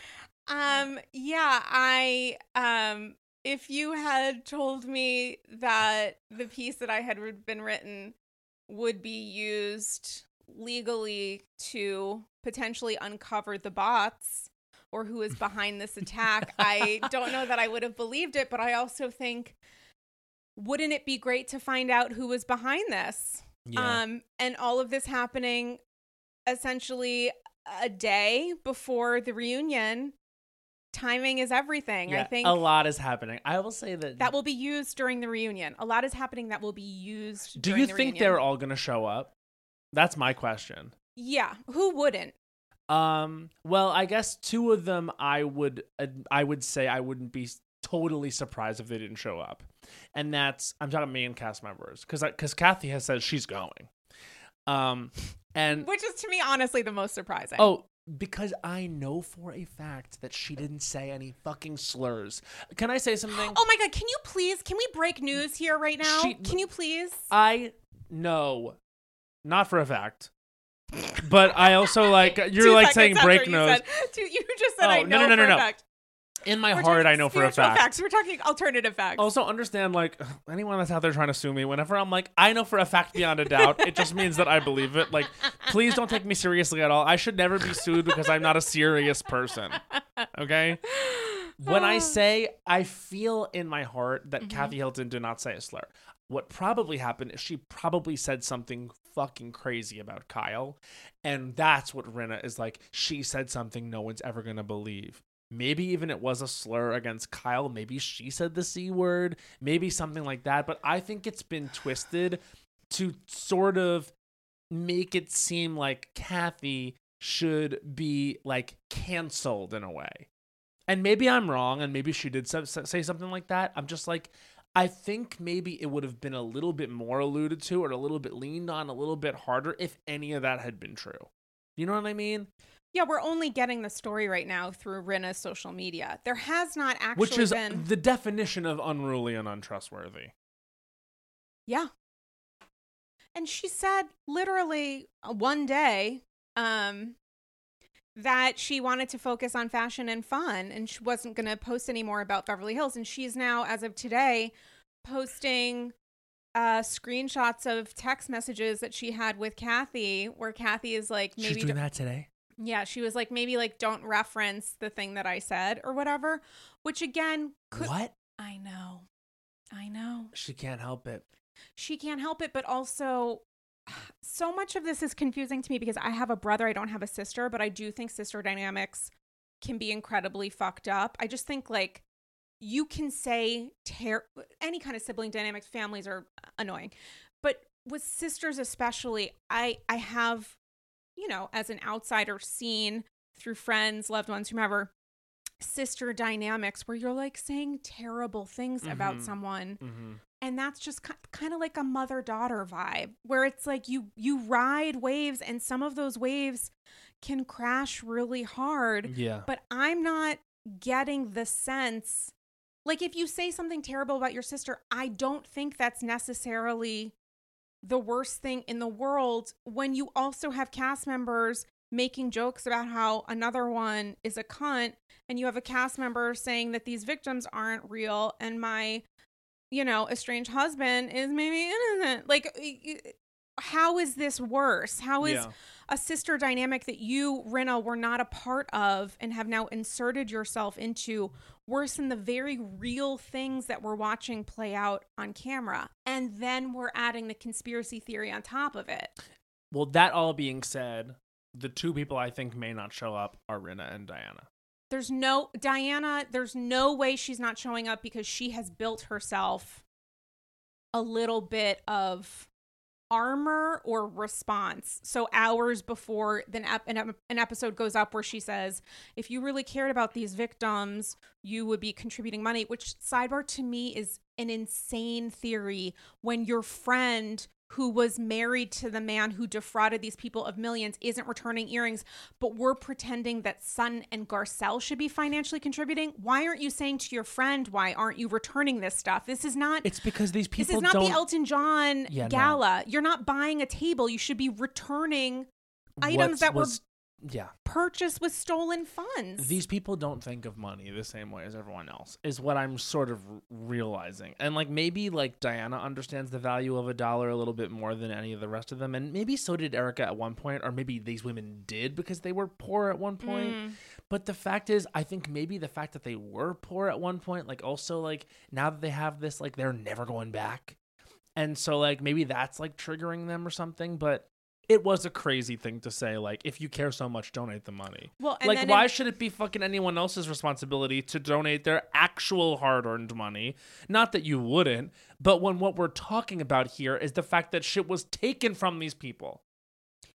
Um, yeah, I um if you had told me that the piece that I had been written would be used legally to potentially uncover the bots or who is behind this attack, I don't know that I would have believed it, but I also think wouldn't it be great to find out who was behind this? Yeah. Um and all of this happening essentially a day before the reunion timing is everything. I think a lot is happening. I will say that. that will be used during the reunion. A lot is happening that will be used. do you the think reunion. they're all going to show up? That's my question. Yeah, who wouldn't? Um. Well, I guess two of them. I would. uh, I would say I wouldn't be totally surprised if they didn't show up, and that's I'm talking main cast members because because Kathy has said she's going. Um. And Which is to me honestly the most surprising. oh, because I know for a fact that she didn't say any fucking slurs. Can I say something? Oh my god, can you please can we break news here right now? She- can you please? I know, not for a fact, but I also like you're like saying break you said- you just said Oh, I no, know no, no, for no, a no. In my We're heart, I know for a fact. Facts. We're talking alternative facts. Also, understand like anyone that's out there trying to sue me. Whenever I'm like, I know for a fact beyond a doubt, it just means that I believe it. Like, please don't take me seriously at all. I should never be sued because I'm not a serious person. Okay. When I say I feel in my heart that mm-hmm. Kathy Hilton did not say a slur, what probably happened is she probably said something fucking crazy about Kyle. And that's what Rinna is like. She said something no one's ever going to believe. Maybe even it was a slur against Kyle. Maybe she said the C word. Maybe something like that. But I think it's been twisted to sort of make it seem like Kathy should be like canceled in a way. And maybe I'm wrong, and maybe she did sa- sa- say something like that. I'm just like, I think maybe it would have been a little bit more alluded to or a little bit leaned on a little bit harder if any of that had been true. You know what I mean? Yeah, we're only getting the story right now through Rinna's social media. There has not actually Which is been. the definition of unruly and untrustworthy. Yeah. And she said literally uh, one day um that she wanted to focus on fashion and fun and she wasn't going to post anymore about Beverly Hills and she's now as of today posting uh, screenshots of text messages that she had with Kathy, where Kathy is like, maybe She's doing that today. Yeah, she was like, maybe like don't reference the thing that I said or whatever. Which again, could What? I know, I know She can't help it. she can't help it, but also so much of this is confusing to me because I have a brother, I don't have a sister, but I do think sister dynamics can be incredibly fucked up. I just think like you can say ter- any kind of sibling dynamics, families are annoying, but with sisters especially, I I have you know as an outsider seen through friends, loved ones, whomever sister dynamics where you're like saying terrible things about Mhm. someone Mm-hmm. and that's just kind of like a mother daughter vibe where it's like you you ride waves and some of those waves can crash really hard Yeah. but i'm not getting the sense like if you say something terrible about your sister i don't think that's necessarily the worst thing in the world when you also have cast members making jokes about how another one is a cunt and you have a cast member saying that these victims aren't real and my you know estranged husband is maybe innocent. Like how is this worse how is yeah. a sister dynamic that you Rinna were not a part of and have now inserted yourself into worse than the very real things that we're watching play out on camera and then we're adding the conspiracy theory on top of it Well, that all being said, the two people I think may not show up are Rinna and Diana. there's no Diana there's no way she's not showing up because she has built herself a little bit of armor or response. So hours before then an, an episode goes up where she says, "If you really cared about these victims, you would be contributing money." Which sidebar to me is an insane theory when your friend who was married to the man who defrauded these people of millions isn't returning earrings, but we're pretending that Sutton and Garcelle should be financially contributing. Why aren't you saying to your friend, why aren't you returning this stuff? This is not It's because these people this is not the Elton John Yeah, no. gala. You're not buying a table. You should be returning items what's- that were yeah. purchase with stolen funds. These people don't think of money the same way as everyone else. Is what I'm sort of r- realizing. And like maybe like Diana understands the value of a dollar a little bit more than any of the rest of them, and maybe so did Erika at one point, or maybe these women did because they were poor at one point. Mm. But the fact is, I think maybe the fact that they were poor at one point, like also like now that they have this, like they're never going back. And so like maybe that's like triggering them or something. But it was a crazy thing to say, like, if you care so much, donate the money. well, like, why in- should it be fucking anyone else's responsibility to donate their actual hard earned money? Not that you wouldn't, but when what we're talking about here is the fact that shit was taken from these people.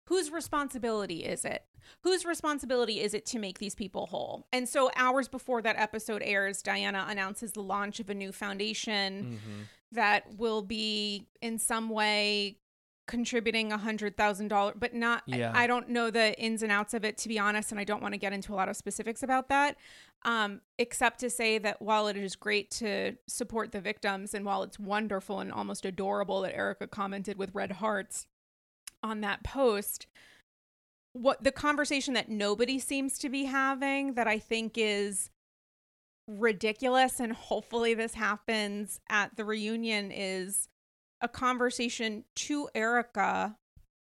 whose responsibility is it? Whose responsibility is it to make these people whole? And so, hours before that episode airs, Diana announces the launch of a new foundation mm-hmm. that will be in some way contributing a hundred thousand dollars, but not. Yeah. I don't know the ins and outs of it to be honest, and I don't want to get into a lot of specifics about that. Um, except to say that while it is great to support the victims, and while it's wonderful and almost adorable that Erika commented with red hearts on that post, what the conversation that nobody seems to be having that I think is ridiculous and hopefully this happens at the reunion is a conversation to Erika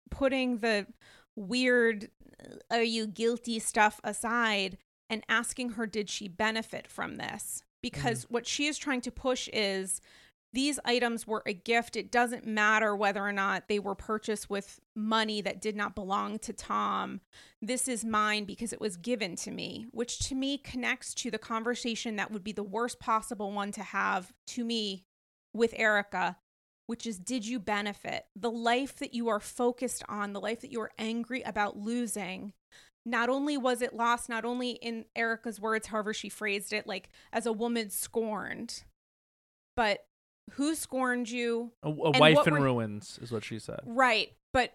putting the weird are you guilty? stuff aside and asking her did she benefit from this? Because mm-hmm. what she is trying to push is these items were a gift. It doesn't matter whether or not they were purchased with money that did not belong to Tom. This is mine because it was given to me, which to me connects to the conversation that would be the worst possible one to have to me with Erika, which is did you benefit? The life that you are focused on, the life that you are angry about losing. Not only was it lost, not only in Erika's words, however she phrased it, like as a woman scorned, but who scorned you? A, a And wife in were- ruins is what she said. Right, but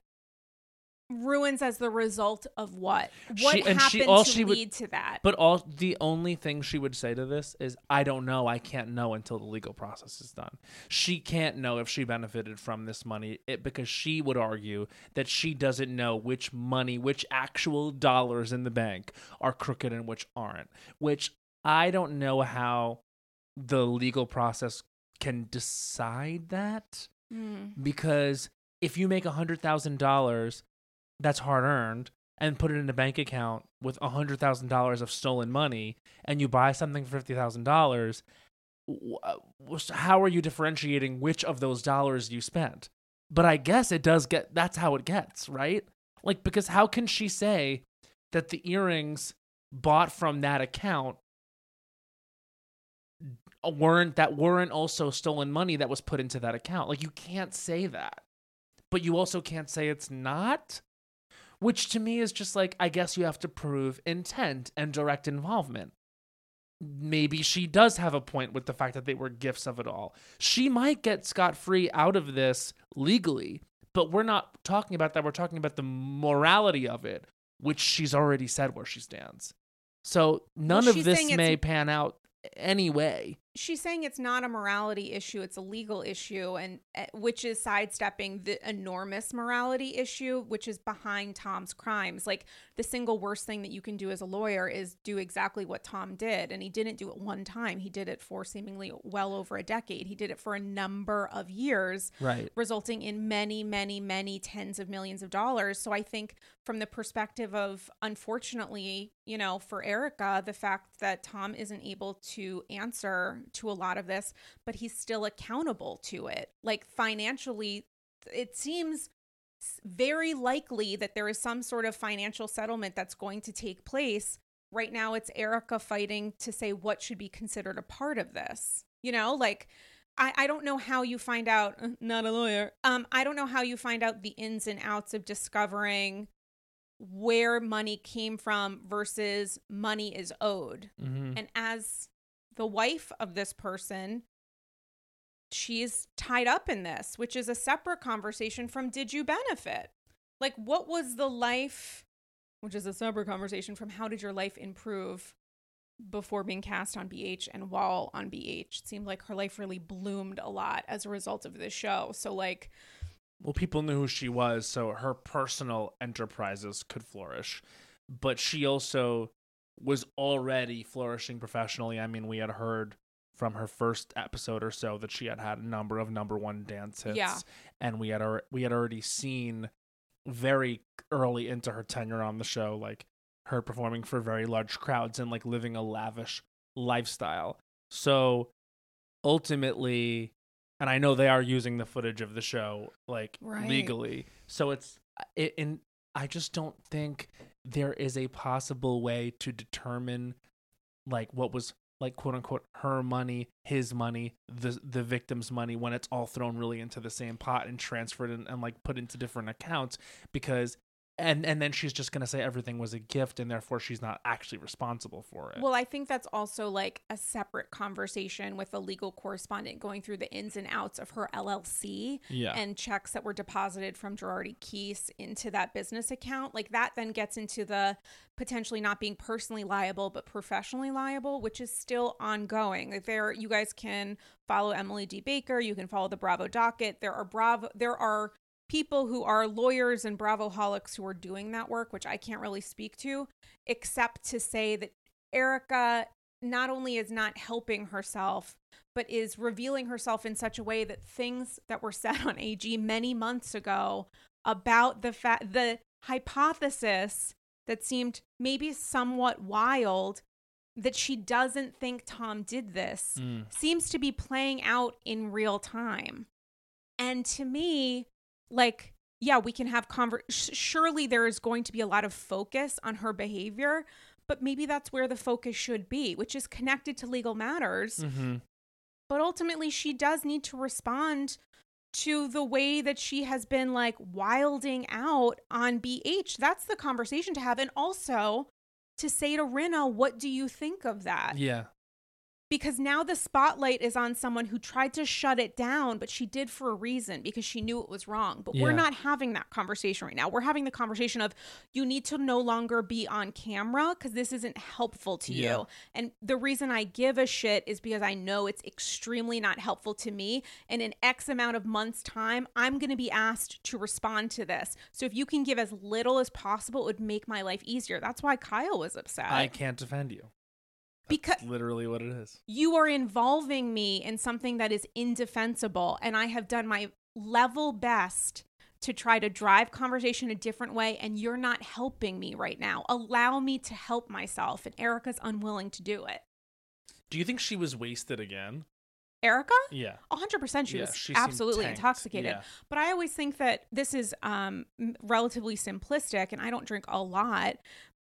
ruins as the result of what? What She- happened she- all to she would- lead to that? But all the only thing she would say to this is, "I don't know. I can't know until the legal process is done." She can't know if she benefited from this money it, because she would argue that she doesn't know which money, which actual dollars in the bank are crooked and which aren't. Which I don't know how the legal process can decide that. Mm. because if you make a hundred thousand dollars that's hard earned and put it in a bank account with a hundred thousand dollars of stolen money and you buy something for fifty thousand dollars how are you differentiating which of those dollars you spent but i guess it does get that's how it gets right like because how can she say that the earrings bought from that account weren't that weren't also stolen money that was put into that account. Like you can't say that. But you also can't say it's not. Which to me is just like I guess you have to prove intent and direct involvement. Maybe she does have a point with the fact that they were gifts of it all. She might get scot free out of this legally, but we're not talking about that. We're talking about the morality of it, which she's already said where she stands. So none Well, of this may pan out anyway. She's saying it's not a morality issue it's a legal issue and uh, which is sidestepping the enormous morality issue which is behind tom's crimes like the single worst thing that you can do as a lawyer is do exactly what tom did and he didn't do it one time he did it for seemingly well over a decade he did it for a number of years Right. resulting in many, many, many tens of millions of dollars. So I think from the perspective of unfortunately, you know, for Erika, the fact that Tom isn't able to answer to a lot of this, but he's still accountable to it. Like financially, it seems very likely that there is some sort of financial settlement that's going to take place. Right now, it's Erika fighting to say what should be considered a part of this. You know, like I, I don't know how you find out not a lawyer um i don't know how you find out the ins and outs of discovering where money came from versus money is owed Mm-hmm. and as the wife of this person she's tied up in this which is a separate conversation from did you benefit like what was the life which is a separate conversation from how did your life improve before being cast on BH and while on BH. It seemed like her life really bloomed a lot as a result of this show. So like Well, people knew who she was, so her personal enterprises could flourish. But she also was already flourishing professionally. I mean, we had heard from her first episode or so that she had had a number of number one dance hits, Yeah. and we had al- we had already seen very early into her tenure on the show, like her performing for very large crowds and like living a lavish lifestyle. So ultimately, and I know they are using the footage of the show like Right. legally. So it's it, and I just don't think there is a possible way to determine like what was like quote unquote her money, his money, the the victim's money when it's all thrown really into the same pot and transferred and, and like put into different accounts because and and then she's just gonna say everything was a gift and therefore she's not actually responsible for it. Well, I think that's also like a separate conversation with a legal correspondent going through the ins and outs of her LLC yeah. and checks that were deposited from Girardi Keese into that business account. Like that then gets into the potentially not being personally liable but professionally liable, which is still ongoing. Like there you guys can follow Emily D. Baker, you can follow the Bravo docket. There are Bravo there are people who are lawyers and Bravo holics who are doing that work, which I can't really speak to, except to say that Erika not only is not helping herself, but is revealing herself in such a way that things that were said on AG many months ago about the fact the hypothesis that seemed maybe somewhat wild that she doesn't think Tom did this Mm. seems to be playing out in real time. And to me, like, yeah, we can have conver- surely there is going to be a lot of focus on her behavior, but maybe that's where the focus should be, which is connected to legal matters. Mm-hmm. But ultimately, she does need to respond to the way that she has been like wilding out on BH. That's the conversation to have. And also to say to Rinna, what do you think of that? Yeah. Because now the spotlight is on someone who tried to shut it down, but she did for a reason because she knew it was wrong. But we're not having that conversation right now. We're having the conversation of you need to no longer be on camera because this isn't helpful to Yeah. you. And the reason I give a shit is because I know it's extremely not helpful to me. And in X amount of months' time, I'm going to be asked to respond to this. So if you can give as little as possible, it would make my life easier. That's why Kyle was upset. I can't defend you. Because Literally what it is. you are involving me in something that is indefensible and i have done my level best to try to drive conversation a different way and you're not helping me right now. Allow me to help myself and Erika's unwilling to do it. Do you think she was wasted again? Erika? Yeah. 100% she Yeah, was she absolutely tanked. intoxicated. Yeah. But I always think that this is um relatively simplistic and I don't drink a lot,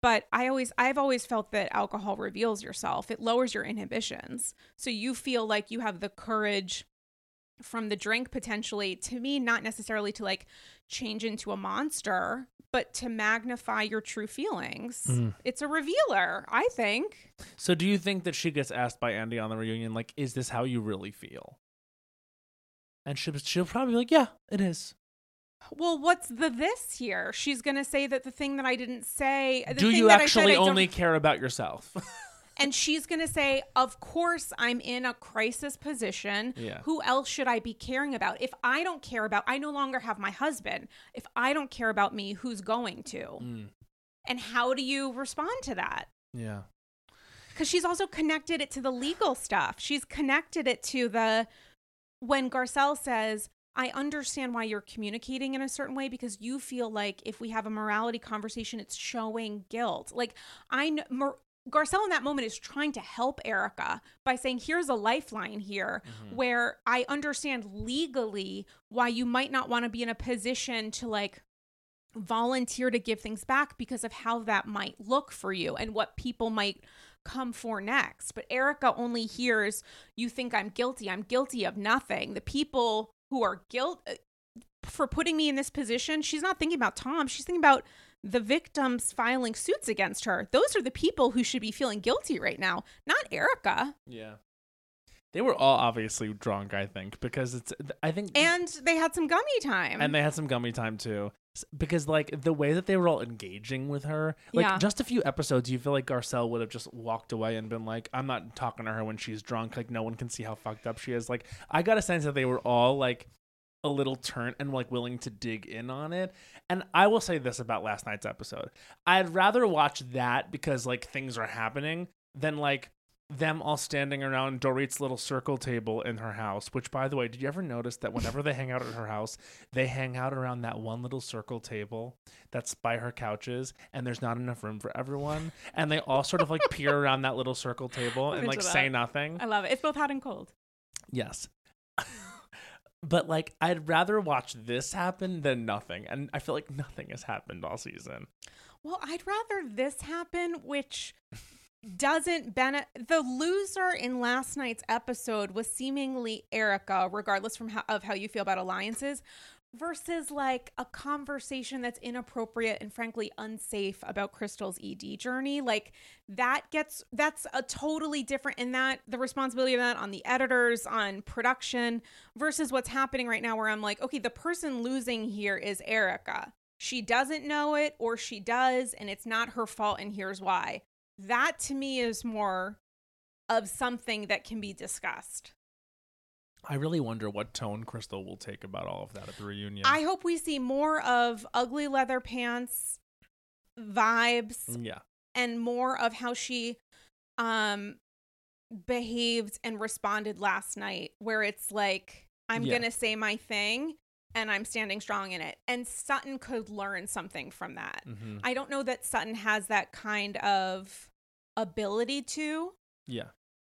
but I always I've always felt that alcohol reveals yourself. It lowers your inhibitions. So you feel like you have the courage from the drink potentially to me not necessarily to like change into a monster, but to magnify your true feelings. Mhm. It's a revealer, I think. So do you think that she gets asked by Andy on the reunion, like, is this how you really feel? And she'll, she'll probably be like, yeah, it is. Well, what's the this here? She's gonna say that the thing that I didn't say. The Do thing you that I actually I only care about yourself? And she's gonna say, "Of course, I'm in a crisis position. Yeah. Who else should I be caring about? If I don't care about, I no longer have my husband. If I don't care about me, who's going to? Mm, And how do you respond to that? yeah. because she's also connected it to the legal stuff. She's connected it to the when Garcelle says, I understand why you're communicating in a certain way because you feel like if we have a morality conversation, it's showing guilt. Like, I know. Mar- Garcelle in that moment is trying to help Erika by saying, Here's a lifeline here mm-hmm. where I understand legally why you might not want to be in a position to like volunteer to give things back because of how that might look for you and what people might come for next. But Erika only hears, You think I'm guilty. I'm guilty of nothing. The people who are guilt uh, for putting me in this position, she's not thinking about Tom. She's thinking about the victims filing suits against her. Those are the people who should be feeling guilty right now, not Erika. Yeah. They were all obviously drunk, I think, because it's, I think, And they had some gummy time. and they had some gummy time too. Because like the way that they were all engaging with her, like Yeah. just a few episodes, you feel like Garcelle would have just walked away and been like, "I'm not talking to her when she's drunk. Like no one can see how fucked up she is." Like I got a sense that they were all like a little turnt and like willing to dig in on it. And I will say this about last night's episode: I'd rather watch that because like things are happening than like them all standing around Dorit's little circle table in her house. Which, by the way, did you ever notice that whenever they hang out at her house, they hang out around that one little circle table that's by her couches, and there's not enough room for everyone, and they all sort of like peer around that little circle table I'm and like say nothing. I love it. It's both hot and cold. Yes. but like I'd rather watch this happen than nothing. And I feel like nothing has happened all season. Well, I'd rather this happen, which doesn't benefit the loser in last night's episode was seemingly Erika, regardless from how, of how you feel about alliances, versus like a conversation that's inappropriate and frankly unsafe about Crystal's ED journey. Like that gets that's a totally different and that the responsibility of that on the editors, on production versus what's happening right now where I'm like, okay, the person losing here is Erika. She doesn't know it or she does and it's not her fault and here's why. That to me is more of something that can be discussed. I really wonder what tone Crystal will take about all of that at the reunion. I hope we see more of ugly leather pants vibes yeah. and more of how she um behaved and responded last night where it's like I'm Yeah. going to say my thing and I'm standing strong in it. And Sutton could learn something from that. hmm I don't know that Sutton has that kind of ability to. Yeah.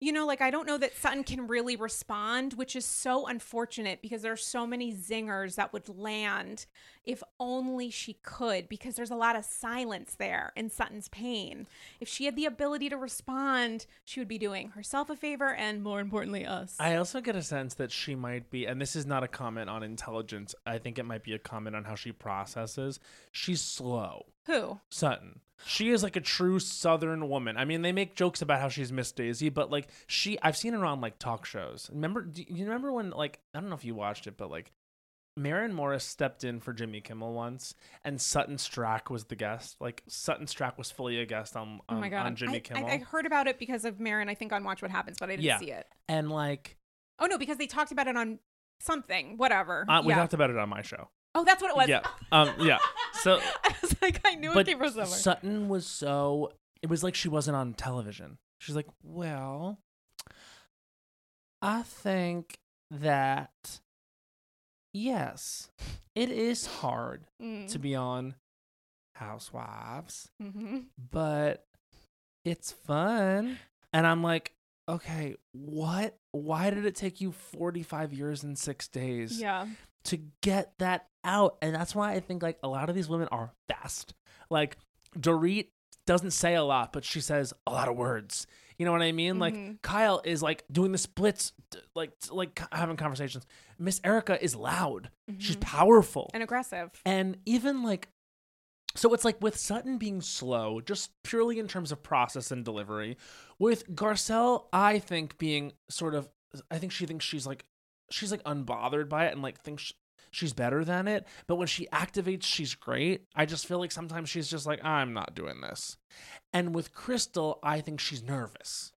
You know, like I don't know that Sutton can really respond, which is so unfortunate because there are so many zingers that would land if only she could, because there's a lot of silence there in Sutton's pain. If she had the ability to respond, she would be doing herself a favor and more importantly, us. I also get a sense that she might be, and this is not a comment on intelligence. I think it might be a comment on how she processes. She's slow. Who? Sutton. She is like a true Southern woman. I mean, they make jokes about how she's Miss Daisy, but like she, I've seen her on like talk shows. Remember? Do you remember when like I don't know if you watched it, but like Maren Morris stepped in for Jimmy Kimmel once, and Sutton Stracke was the guest. Like Sutton Stracke was fully a guest on Oh my god. on Jimmy I, Kimmel, I, I heard about it because of Maren, I think, on Watch What Happens, but I didn't Yeah. see it. and like Oh no, because they talked about it on something, whatever. uh, we yeah. talked about it on my show. Oh, that's what it was. Yeah, um, yeah. So I was like, I knew it but came from somewhere. Sutton was so it was like she wasn't on television. She's like, well, I think that yes, it is hard Mm. to be on Housewives, hmm but it's fun. And I'm like, okay, what? Why did it take you 45 years and six days Yeah. To get that out? And that's why I think like a lot of these women are fast. Like Dorit doesn't say a lot, but she says a lot of words. You know what I mean? Mhm. Like Kyle is like doing the splits, like like having conversations. Miss Erika is loud. She's Mhm. powerful. and aggressive. And even like, so it's like with Sutton being slow, just purely in terms of process and delivery. With Garcelle, I think being sort of, I think she thinks she's like, she's like unbothered by it and like thinks she's better than it. But when she activates, she's great. I just feel like sometimes she's just like, I'm not doing this. And with Crystal, I think she's nervous.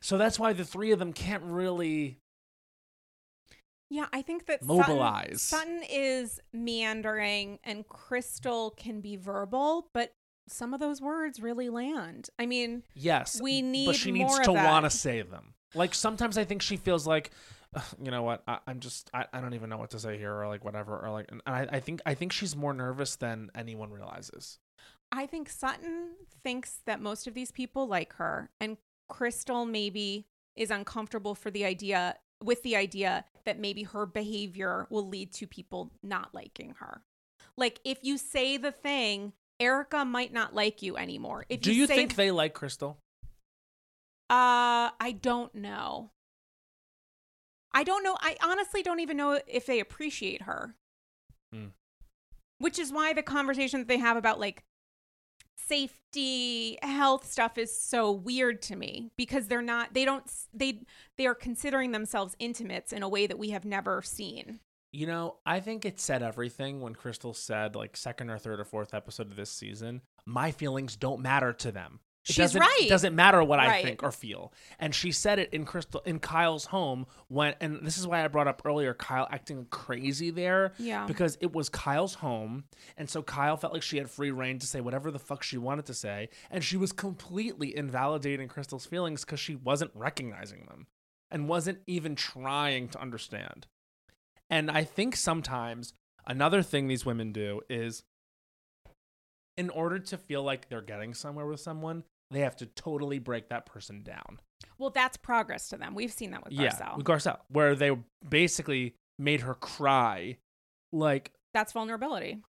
So that's why the three of them can't really Yeah, I think that Mobilize. Sutton, Sutton is meandering and Crystal can be verbal, but some of those words really land. I mean, Yes, We need. but she needs to want to say them. Like sometimes I think she feels like, "Ugh, you know what, I, I'm just I, I don't even know what to say here, or like whatever, or like, and I, I think I think she's more nervous than anyone realizes. I think Sutton thinks that most of these people like her, and Crystal maybe is uncomfortable for the idea with the idea that maybe her behavior will lead to people not liking her. Like if you say the thing, Erika might not like you anymore. If Do you say think they like Crystal? Uh, I don't know. I don't know. I honestly don't even know if they appreciate her. Hmm. Which is why the conversation that they have about like safety, health stuff is so weird to me because they're not they don't they they are considering themselves intimates in a way that we have never seen. You know, I think it said everything when Crystal said, like second or third or fourth episode of this season, my feelings don't matter to them. It She's doesn't, right. It doesn't matter what I think or feel. And she said it in Crystal in Kyle's home when and this is why I brought up earlier Kyle acting crazy there. Yeah. Because it was Kyle's home. And so Kyle felt like she had free reign to say whatever the fuck she wanted to say. And she was completely invalidating Crystal's feelings because she wasn't recognizing them and wasn't even trying to understand. And I think sometimes another thing these women do is in order to feel like they're getting somewhere with someone, they have to totally break that person down. Well, that's progress to them. We've seen that with Yeah, Garcelle. with Garcelle, where they basically made her cry, like that's vulnerability.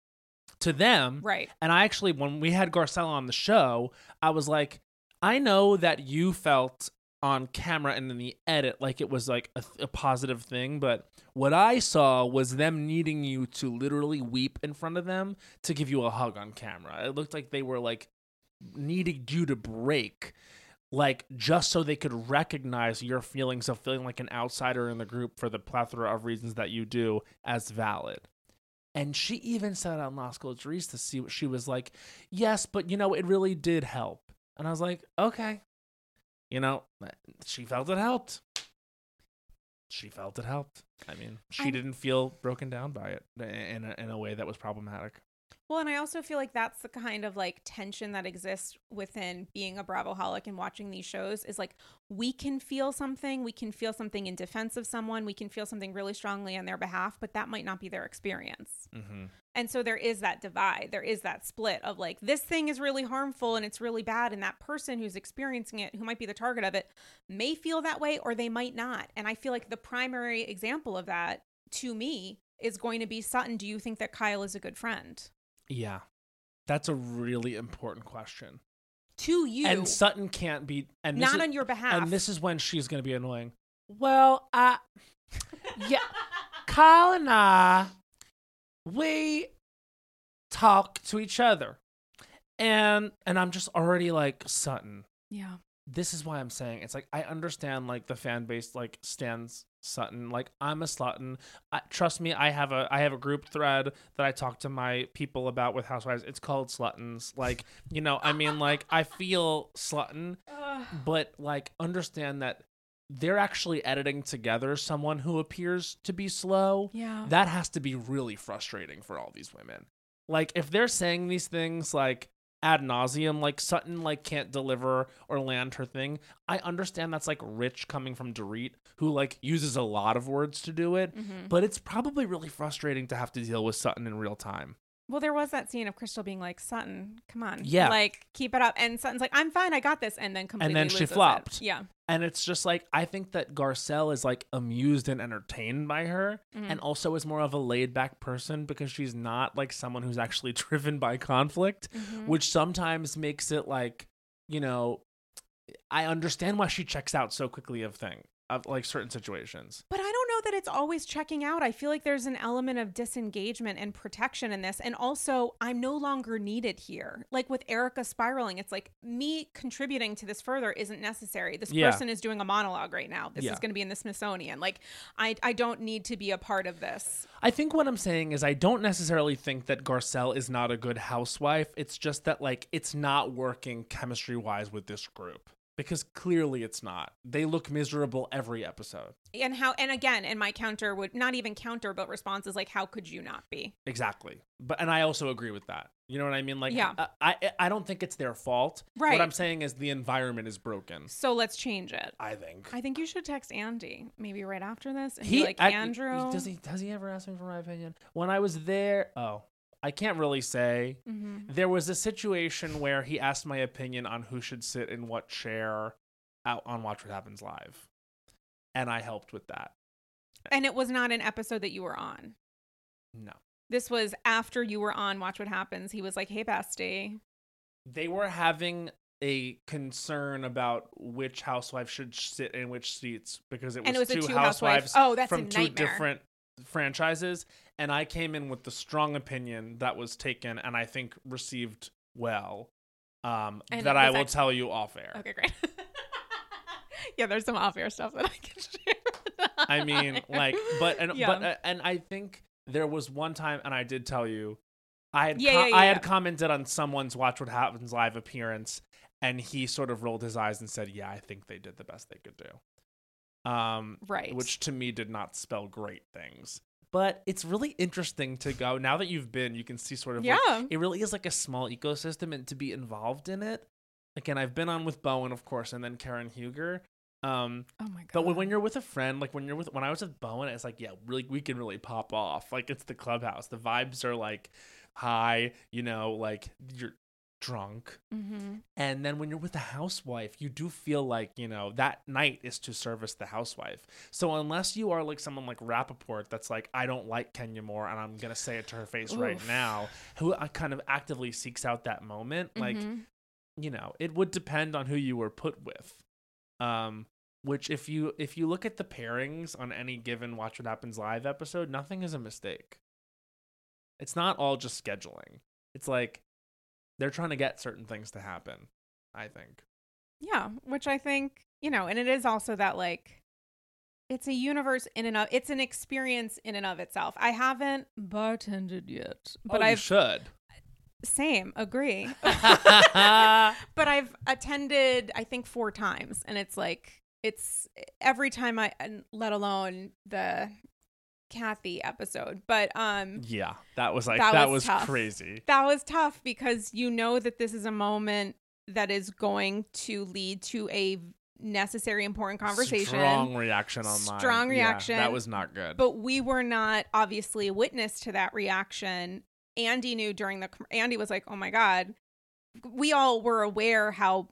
to them. Right. And I actually, when we had Garcelle on the show, I was like, I know that you felt on camera and in the edit like it was like a, a positive thing, but what I saw was them needing you to literally weep in front of them to give you a hug on camera. It looked like they were like needing you to break. Like just so they could recognize your feelings of feeling like an outsider in the group for the plethora of reasons that you do as valid. And she even said on Las Culturistas, to see what she was like, yes, but you know, it really did help. And I was like, okay. You know, she felt it helped. She felt it helped. I mean, she I'm- didn't feel broken down by it in a, in a way that was problematic. Well, and I also feel like that's the kind of like tension that exists within being a Bravoholic and watching these shows is like we can feel something, we can feel something in defense of someone, we can feel something really strongly on their behalf, but that might not be their experience. Mm-hmm. And so there is that divide, there is that split of like this thing is really harmful and it's really bad, and that person who's experiencing it, who might be the target of it, may feel that way or they might not. And I feel like the primary example of that to me is going to be Sutton. Do you think that Kyle is a good friend? Yeah. That's a really important question. To you. And Sutton can't be and not is, on your behalf. and this is when she's going to be annoying. Well, I uh, yeah, Kyle and I we talk to each other. And and I'm just already like Sutton. yeah. This is why I'm saying it's like I understand like the fan base like stands Sutton. Like I'm a Sutton. I, trust me, I have a I have a group thread that I talk to my people about with Housewives. It's called Sluttons. Like you know, I mean, like I feel Slutton, but like understand that they're actually editing together someone who appears to be slow. yeah. That has to be really frustrating for all these women. Like if they're saying these things like ad nauseum. Like Sutton like can't deliver or land her thing. I understand that's like rich coming from Dorit, who like uses a lot of words to do it. Mhm. But it's probably really frustrating to have to deal with Sutton in real time. Well, there was that scene of Crystal being like, Sutton, come on. Yeah. Like, keep it up. And Sutton's like, I'm fine. I got this. And then completely and then she loses it. flopped. Yeah. And it's just like I think that Garcelle is like amused and entertained by her Mhm. and also is more of a laid back person because she's not like someone who's actually driven by conflict, Mhm. which sometimes makes it like, you know, I understand why she checks out so quickly of thing of like certain situations. But I don't know that it's always checking out. I feel like there's an element of disengagement and protection in this. And also, I'm no longer needed here. Like with Erika spiraling, it's like me contributing to this further isn't necessary. This Yeah. person is doing a monologue right now. This Yeah. is going to be in the Smithsonian. Like, I, I don't need to be a part of this. I think what I'm saying is I don't necessarily think that Garcelle is not a good housewife. It's just that like it's not working chemistry wise with this group. Because clearly it's not. They look miserable every episode. And how, and again, and my counter would not even counter, but response is like, how could you not be? Exactly. But and I also agree with that. You know what I mean? Like Yeah. Uh, I I, I don't think it's their fault. Right. What I'm saying is the environment is broken. So let's change it. I think. I think you should text Andy maybe right after this and he like, I- Andrew. does he does he ever ask me for my opinion? When I was there, oh, I can't really say. Mhm. There was a situation where he asked my opinion on who should sit in what chair out on Watch What Happens Live. And I helped with that. And it was not an episode that you were on. No. This was after you were on Watch What Happens. He was like, "Hey, Basti. They were having a concern about which housewife should sit in which seats because it was, it was two two housewife- housewives Oh, that's from two different franchises and I came in with the strong opinion that was taken and I think received well um, And that I will act- tell you off air. Okay, great. yeah, there's some off-air stuff that I can share. I mean, like, but and Yeah. but uh, and I think there was one time, and I did tell you, I had Yeah, co- yeah, I had commented on someone's Watch What Happens live appearance, and he sort of rolled his eyes and said, "Yeah, I think they did the best they could do," um, right. which to me did not spell great things. But it's really interesting to go now that you've been, you can see sort of like, yeah. it really is like a small ecosystem and to be involved in it. Again, I've been on with Bowen, of course, and then Karen Huger. Um, oh my god. but when, when you're with a friend, like when you're with when I was with Bowen, it's like, yeah, really we can really pop off. Like it's the clubhouse. The vibes are like high, you know, like you're drunk. hmm And then when you're with a housewife, you do feel like, you know, that night is to service the housewife. So unless you are like someone like Rapaport that's like, I don't like Kenya Moore and I'm gonna say it to her face right now, who uh, kind of actively seeks out that moment, like Mhm. you know it would depend on who you were put with um which if you if you look at the pairings on any given watch what happens live episode nothing is a mistake it's not all just scheduling it's like they're trying to get certain things to happen i think Yeah, which I think, you know, and it is also that like it's a universe in and of it's an experience in and of itself. I haven't bartended yet, but oh, I've should same, agree. but I've attended I think four times and it's like it's every time I let alone the Kathy episode. But um yeah, that was like That that, was was, crazy that was tough because you know that this is a moment that is going to lead to a necessary important conversation. strong reaction online Strong Yeah, reaction. that was not good But we were not obviously witness to that reaction. Andy knew during the Andy was like, "Oh my god." We all were aware how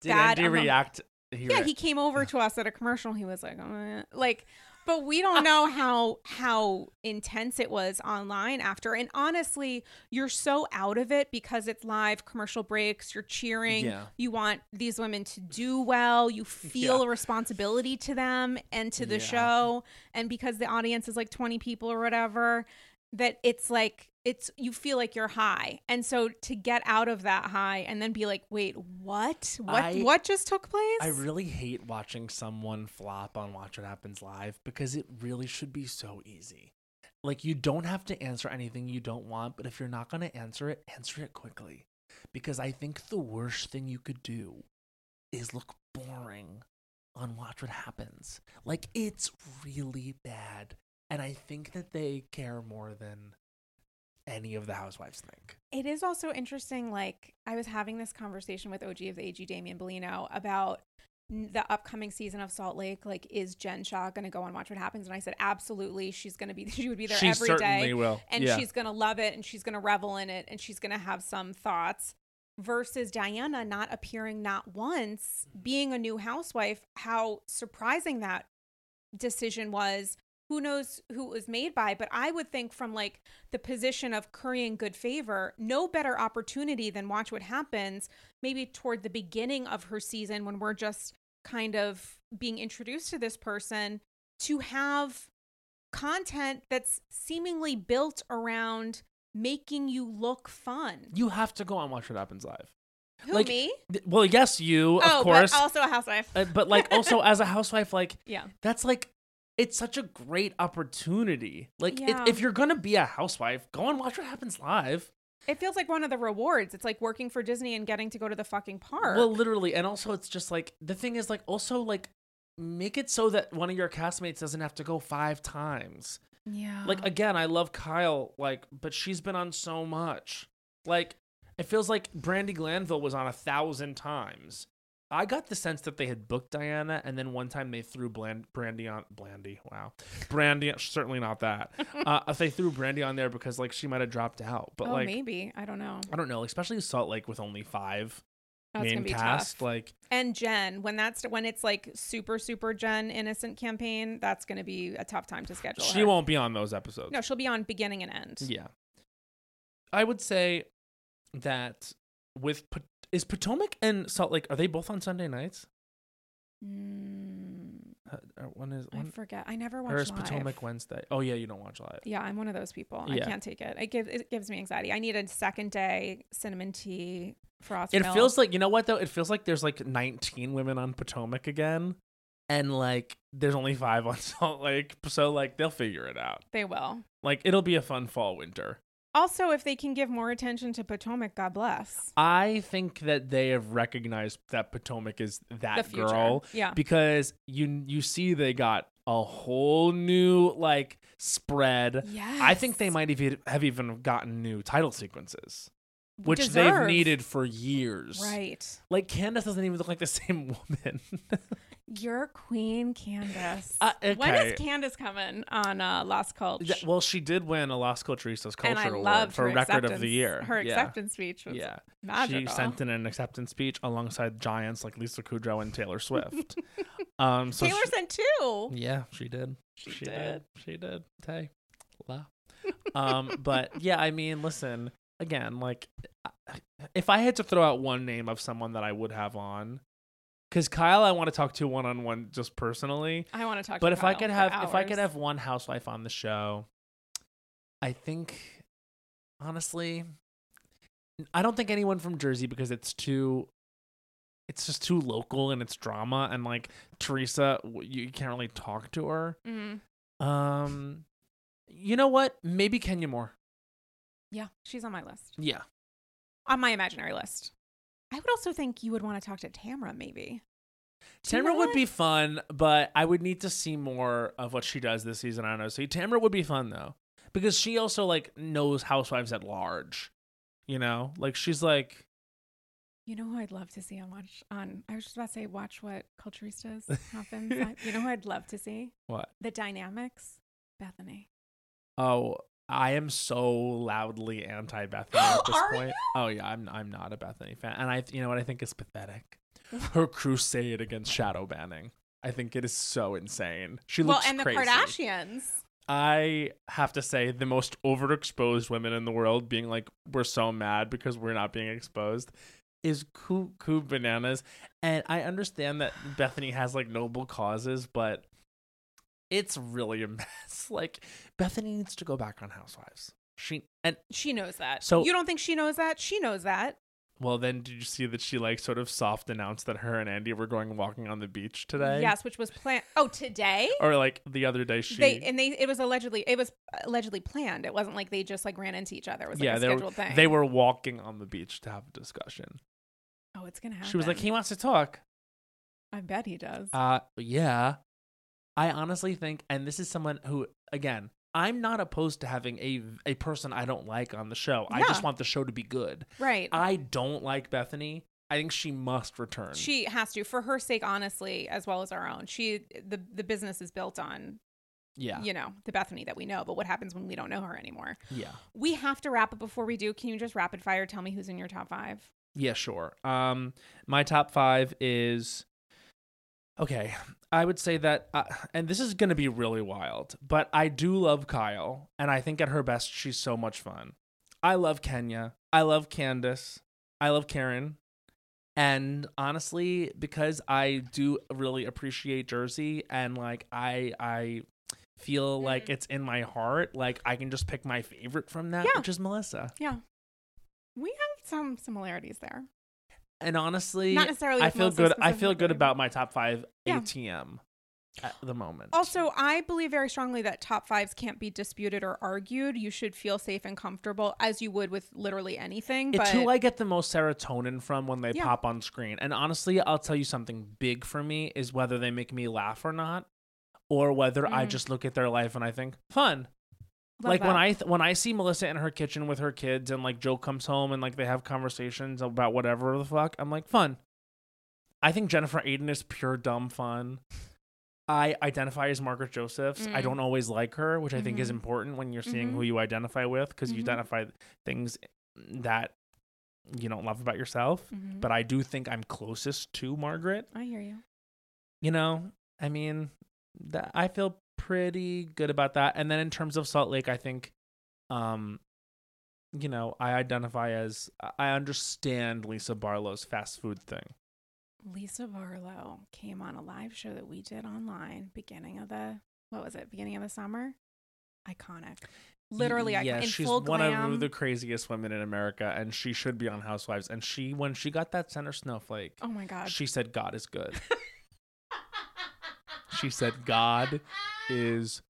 did bad Andy react he yeah, re- he came over to us at a commercial. He was like, "Uh," like, but we don't know how how intense it was online after. And honestly, you're so out of it because it's live, commercial breaks. You're cheering. Yeah. You want these women to do well. You feel Yeah. a responsibility to them and to the Yeah. show. And because the audience is like 20 people or whatever, that it's like it's you feel like you're high and so to get out of that high and then be like wait what what I- what just took place I really hate watching someone flop on Watch What Happens Live because it really should be so easy. Like, you don't have to answer anything you don't want, but if you're not going to answer it, answer it quickly. Because I think the worst thing you could do is look boring on Watch What Happens. Like, it's really bad. And I think that they care more than any of the housewives think. It is also interesting. Like I was having this conversation with OG of the AG, Damian Bellino, about the upcoming season of Salt Lake. Like, is Jen Shah going to go and watch what happens? And I said, absolutely. She's going to be. She would be there she every day, certainly will. and yeah. she's going to love it, and she's going to revel in it, and she's going to have some thoughts. Versus Diana not appearing not once, being a new housewife. How surprising that decision was who knows who it was made by but i would think from like the position of currying good favor no better opportunity than watch what happens maybe toward the beginning of her season when we're just kind of being introduced to this person to have content that's seemingly built around making you look fun you have to go on watch what happens live. who Like, me Th- Well, yes, you, of oh course. but also a housewife Uh, but like also as a housewife, like yeah that's like it's such a great opportunity. Like it- if you're gonna be a housewife, go and watch what happens live. it feels like one of the rewards it's like working for disney and getting to go to the fucking park Well, literally, and also it's just like the thing is like also like make it so that one of your castmates doesn't have to go five times. yeah Like again, I love Kyle, like, but she's been on so much. Like it feels like Brandi Glanville was on a thousand times. I got the sense that they had booked Diana, and then one time they threw Bland- Brandi on Blandy. Wow, Brandi certainly not that. uh, if they threw Brandi on there because like she might have dropped out, but oh, like maybe I don't know. I don't know, especially Salt Lake with only five That's main cast. tough. Like And Jen, when that's when it's like super super Jen innocent campaign, that's gonna be a tough time to schedule. she her. won't be on those episodes. No, she'll be on beginning and end. Yeah. I would say that with is Potomac and Salt Lake are they both on Sunday nights? Mm, Uh, uh, One is I one forget. I never watch. or is live. Potomac Wednesday? Oh yeah, you don't watch live. Yeah, I'm one of those people. I can't take it. It gives it gives me anxiety. I need a second day cinnamon tea frost. It milk. feels like you know what though. It feels like there's like 19 women on Potomac again, and like there's only five on Salt Lake. So like they'll figure it out. they will. Like it'll be a fun fall winter. Also, if they can give more attention to Potomac, God bless. I think that they have recognized that Potomac is that the future. girl Yeah. because you you see they got a whole new like spread. Yes. I think they might have have even gotten new title sequences, which they've needed for years. Right. Like Candiace doesn't even look like the same woman. You're Queen Candiace. Uh, When okay. is Candiace coming on uh, Lost Culture? Yeah, well, she did win a Las Culturistas Culture and I Award loved for her Record of the Year. Her yeah. acceptance speech was Yeah. magical. She sent in an acceptance speech alongside giants like Lisa Kudrow and Taylor Swift. um, so Taylor she- sent two. Yeah, she did. She did. did. She did. Tay. La. um, but yeah, I mean, listen, again, like if I had to throw out one name of someone that I would have on, because Kyle, I want to talk to one on one just personally. I want to talk. But to if I could have, if I could have one housewife on the show, I think, honestly, I don't think anyone from Jersey because it's too. It's just too local and it's drama and like Teresa, you can't really talk to her. Mhm. Um, you know what? Maybe Kenya Moore. yeah, she's on my list, Yeah, on my imaginary list. I would also think you would want to talk to Tamra, maybe. Tamra would be fun, but I would need to see more of what she does this season. I don't know. See, Tamra would be fun though, because she also like knows housewives at large. You know, like she's like, You know who I'd love to see on watch on? I was just about to say watch what Culturistas happens. You know who I'd love to see what? the dynamics. Bethany. Oh, I am so loudly anti Bethany at this Are point. Oh yeah, I'm I'm not a Bethany fan, and I you know what I think is pathetic. Her crusade against shadow banning. I think it is so insane. She looks well, and the. Kardashians. I have to say the most overexposed women in the world being like we're so mad because we're not being exposed is coo bananas and I understand that Bethany has like noble causes but it's really a mess like Bethany needs to go back on Housewives she and She knows that. So- you don't think she knows that? She knows that. well then did you see that she like sort of soft announced that her and Andy were going walking on the beach today Yes, which was planned. Oh, today. or like the other day she They and they it was allegedly it was allegedly planned. It wasn't like they just like ran into each other. It was like yeah a they were, scheduled thing. they were walking on the beach to have a discussion Oh, it's gonna happen. She was like, he wants to talk. I bet he does. Uh, yeah. I honestly think, and this is someone who, again, I'm not opposed to having a a person I don't like on the show. I just want the show to be good. Right. I don't like Bethany. I think she must return. she has to for her sake honestly as well as our own. She the the business is built on yeah. you know, the Bethany that we know, but what happens when we don't know her anymore? Yeah. We have to wrap it before we do. Can you just rapid fire tell me who's in your top 5? Yeah, sure. Um, my top five is okay. I would say that, uh, and this is going to be really wild, but I do love Kyle, and I think at her best, she's so much fun. I love Kenya. I love Candiace. I love Karen. And honestly, because I do really appreciate Jersey, and like I, I feel like Mhm. it's in my heart. Like I can just pick my favorite from that, Yeah. which is Melissa. Yeah. We have some similarities there. And honestly, Not necessarily I feel good. I feel good about my top five Yeah. ATM at the moment. Also, I believe very strongly that top fives can't be disputed or argued. You should feel safe and comfortable as you would with literally anything. it's but who I get the most serotonin from when they Yeah. pop on screen. And honestly, I'll tell you something big for me is whether they make me laugh or not, or whether I Mm. just look at their life and I think fun. Love like when. I th- when I see Melissa in her kitchen with her kids and like Joe comes home and like they have conversations about whatever the fuck, I'm like fun. I think Jennifer Aydin is pure dumb fun. I identify as Margaret Josephs. I Mm. don't always like her, which I think is Mhm. important when you're seeing Mhm. who you identify with because you Mhm. identify things that you don't love about yourself. Mhm. But I do think I'm closest to Margaret. I hear you. You know, I mean, that I feel pretty good about that. And then in terms of Salt Lake, I think, um, you know, I identify as I understand Lisa Barlow's fast food thing. Lisa Barlow came on a live show that we did online beginning of the what was it? Beginning of the summer. Iconic. Literally iconic. yeah, in she's one glam. of the craziest women in America, and she should be on Housewives. And she, when she got that center snowflake, oh my god. she said, "God is good." she said, "God is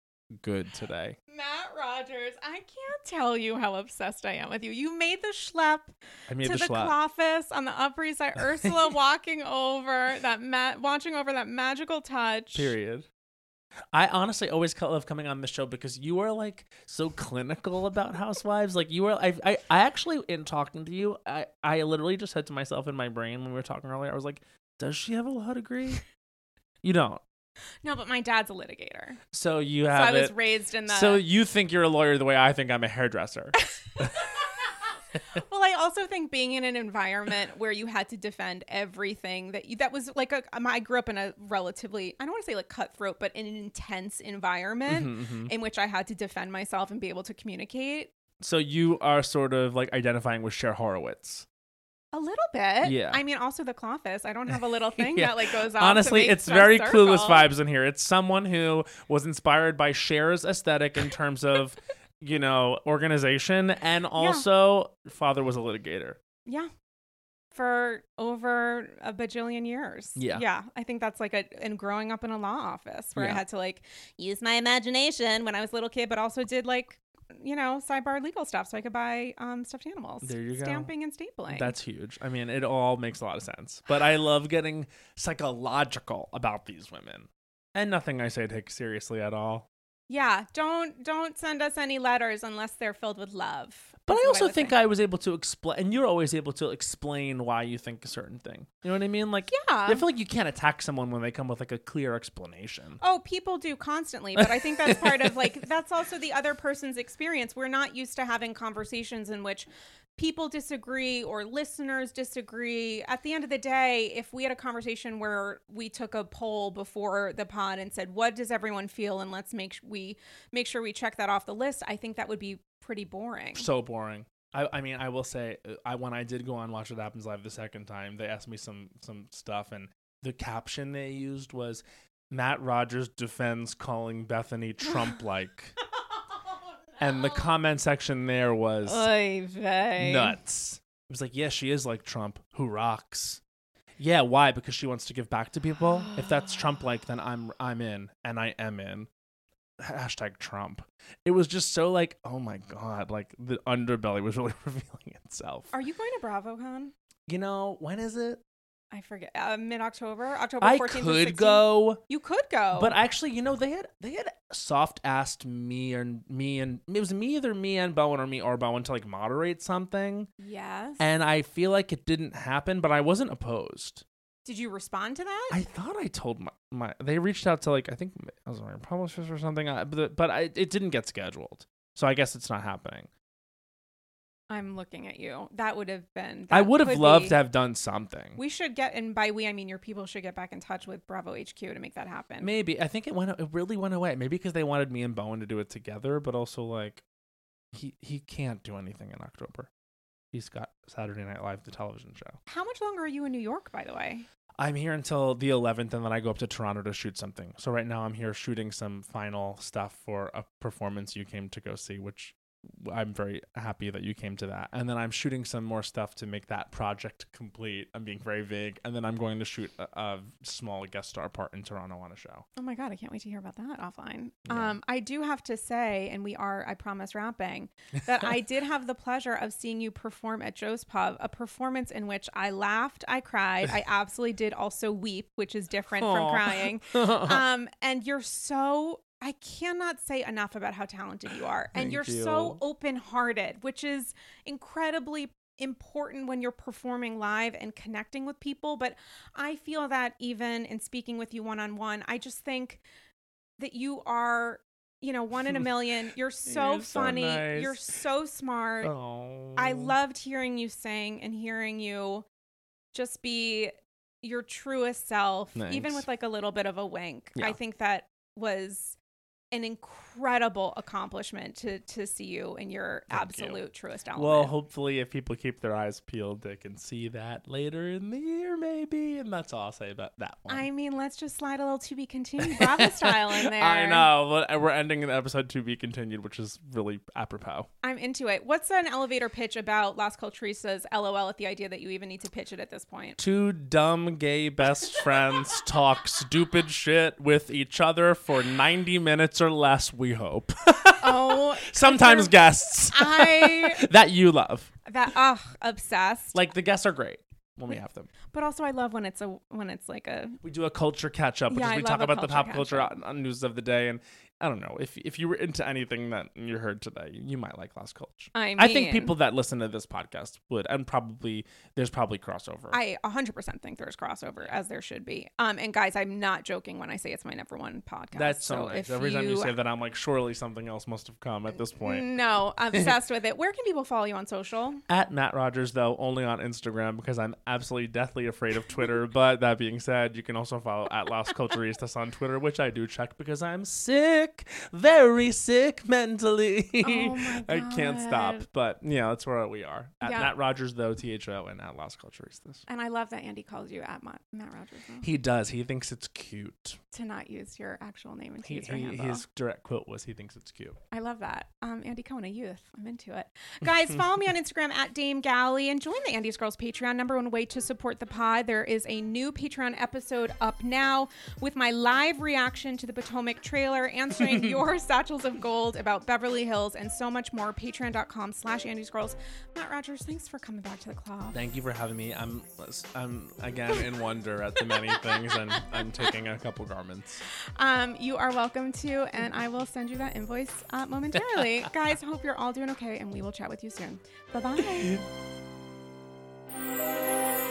good today." Matt Rogers, I can't tell you how obsessed I am with you. You made the schlep I made to the the. Cloffice on the Upper East Side. Ursula walking over that ma- watching over that magical touch. Period. I honestly always love coming on the show because you are like so clinical about housewives. Like you are, I, I, I actually in talking to you, I, I literally just said to myself in my brain when we were talking earlier, I was like, "Does she have a law degree?" you don't. No, but my dad's a litigator, So you so have I was it. raised in the. So you think you're a lawyer the way I think I'm a hairdresser. well, I also think being in an environment where you had to defend everything that you, that was like a. um, grew up in a relatively I don't want to say like cutthroat, but in an intense environment Mhm, mhm. in which I had to defend myself and be able to communicate So you are sort of like identifying with Cher Horowitz. A little bit. Yeah. I mean, also the Cloffice. I don't have a little thing Yeah. that like goes off. to Honestly, it's very clueless vibes in here. It's someone who was inspired by Cher's aesthetic in terms of, you know, organization, and also father was a litigator. Yeah. For over a bajillion years. Yeah. Yeah. I think that's like a, and growing up in a law office where I had to like use my imagination when I was a little kid, but also did like, you know, sidebar legal stuff so I could buy um, stuffed animals. There you go. Stamping and stapling. That's huge. I mean, it all makes a lot of sense. But I love getting psychological about these women. And nothing I say takes seriously at all. yeah. Don't don't send us any letters unless they're filled with love. But I also would think say. I was able to explain, and you're always able to explain why you think a certain thing. You know what I mean? Like, Yeah. I feel like you can't attack someone when they come with like a clear explanation. Oh, people do constantly, but I think that's part of like that's also the other person's experience. We're not used to having conversations in which people disagree or listeners disagree. At the end of the day, if we had a conversation where we took a poll before the pod and said, "What does everyone feel?" and let's make we make sure we check that off the list, I think that would be pretty boring. So boring. I, I mean, I will say, uh, I when I did go on Watch What Happens Live the second time, they asked me some some stuff, and the caption they used was Matt Rogers defends calling Bethany Trump-like, and the comment section there was Oy vey. nuts. It was like, yeah, she is like Trump, who rocks. Yeah, why? Because she wants to give back to people. if that's Trump-like, then I'm I'm in, and I am in. Hashtag Trump. It was just so like, oh my god, like the underbelly was really revealing itself. Are you going to BravoCon? you know when is it? I forget. Uh, Mid October, October I 14th. could go, You could go. but actually, you know, they had they had soft asked me and me and it was me either me and Bowen or me or Bowen to like moderate something, yes. and I feel like it didn't happen, but I wasn't opposed. Did you respond to that? I thought I told my, my they reached out to like I think I was my publishers or something, uh, but but I, it didn't get scheduled, so I guess it's not happening. I'm looking at you. That would have been. I would have loved be- to have done something. We should get, and by we I mean your people should get back in touch with Bravo HQ to make that happen. Maybe I think it went. It really went away. Maybe because they wanted me and Bowen to do it together, but also like he he can't do anything in October. He's got Saturday Night Live, the television show. How much longer are you in New York, by the way? I'm here until the 11th, and then I go up to Toronto to shoot something. So right now I'm here shooting some final stuff for a performance you came to go see, which I'm very happy that you came to that. And then I'm shooting some more stuff to make that project complete. I'm being very vague, and then I'm going to shoot a, a small guest star part in Toronto on a show. Oh my god, I can't wait to hear about that offline. Yeah. Um, I do have to say, and we are, I promise, wrapping that I did have the pleasure of seeing you perform at Joe's Pub, a performance in which I laughed, I cried, I absolutely did also weep, which is different from crying. Um, and you're so. I cannot say enough about how talented you are. And you're so open hearted, which is incredibly important when you're performing live and connecting with people. But I feel that even in speaking with you one on one, I just think that you are, you know, one in a million. You're so You're so funny. nice. You're so smart. oh. I loved hearing you sing and hearing you just be your truest self, even with like a little bit of a wink. I think that was an incredible accomplishment to to see you in your Thank you. absolute truest element. Well, hopefully, if people keep their eyes peeled, they can see that later in the year, maybe. And that's all I'll say about that one. I mean, let's just slide a little to be continued Bravo style in there. I know. We're ending the episode to be continued, which is really apropos. I'm into it. What's an elevator pitch about Las Culturistas? LOL at the idea that you even need to pitch it at this point. Two dumb gay best friends talk stupid shit with each other for 90 minutes or less, we hope. Oh, Sometimes guests I that you love. that ugh obsessed. Like the guests are great when we have them. But also, I love when it's a when it's like a We do a culture catch up, which Yeah, is I we love talk a about the culture pop culture catch-up. on- on news of the day. And I don't know if if you were into anything that you heard today, you might like Last Culture. I mean, I think people that listen to this podcast would, and probably there's probably crossover. I 100% think there's crossover as there should be. Um, and guys, I'm not joking when I say it's my number one podcast. That's so, nice. if Every time you say that, I'm like, surely something else must have come at this point. no, I'm obsessed with it. Where can people follow you on social? At Matt Rogers, though, only on Instagram because I'm absolutely deathly afraid of Twitter. but that being said, you can also follow at Las Culturistas on Twitter, which I do check because I'm sick, very sick mentally. Oh I can't stop. God. But yeah, that's where we are. At Yeah. Matt Rogers, though, T H O, and at Las Culturistas. And I love that Andy calls you at Matt, Matt Rogers though, He does. He thinks it's cute. to not use your actual name and to He, use your he, handle. his direct quote was, "He thinks it's cute." I love that. Um, Andy Cohen, a youth. I'm into it. Guys, follow me on Instagram at Dame Galley and join the Andy's Girls Patreon. Number one way to support the pod. There is a new Patreon episode up now with my live reaction to the Potomac trailer, your satchels of gold about Beverly Hills and so much more. Patreon.com slash Andy's Girls. Matt Rogers, thanks for coming back to the club. Thank you for having me. I'm I'm again in wonder at the many things, and I'm taking a couple garments. Um, you are welcome to, and I will send you that invoice uh, momentarily. Guys, hope you're all doing okay, and we will chat with you soon. Bye bye.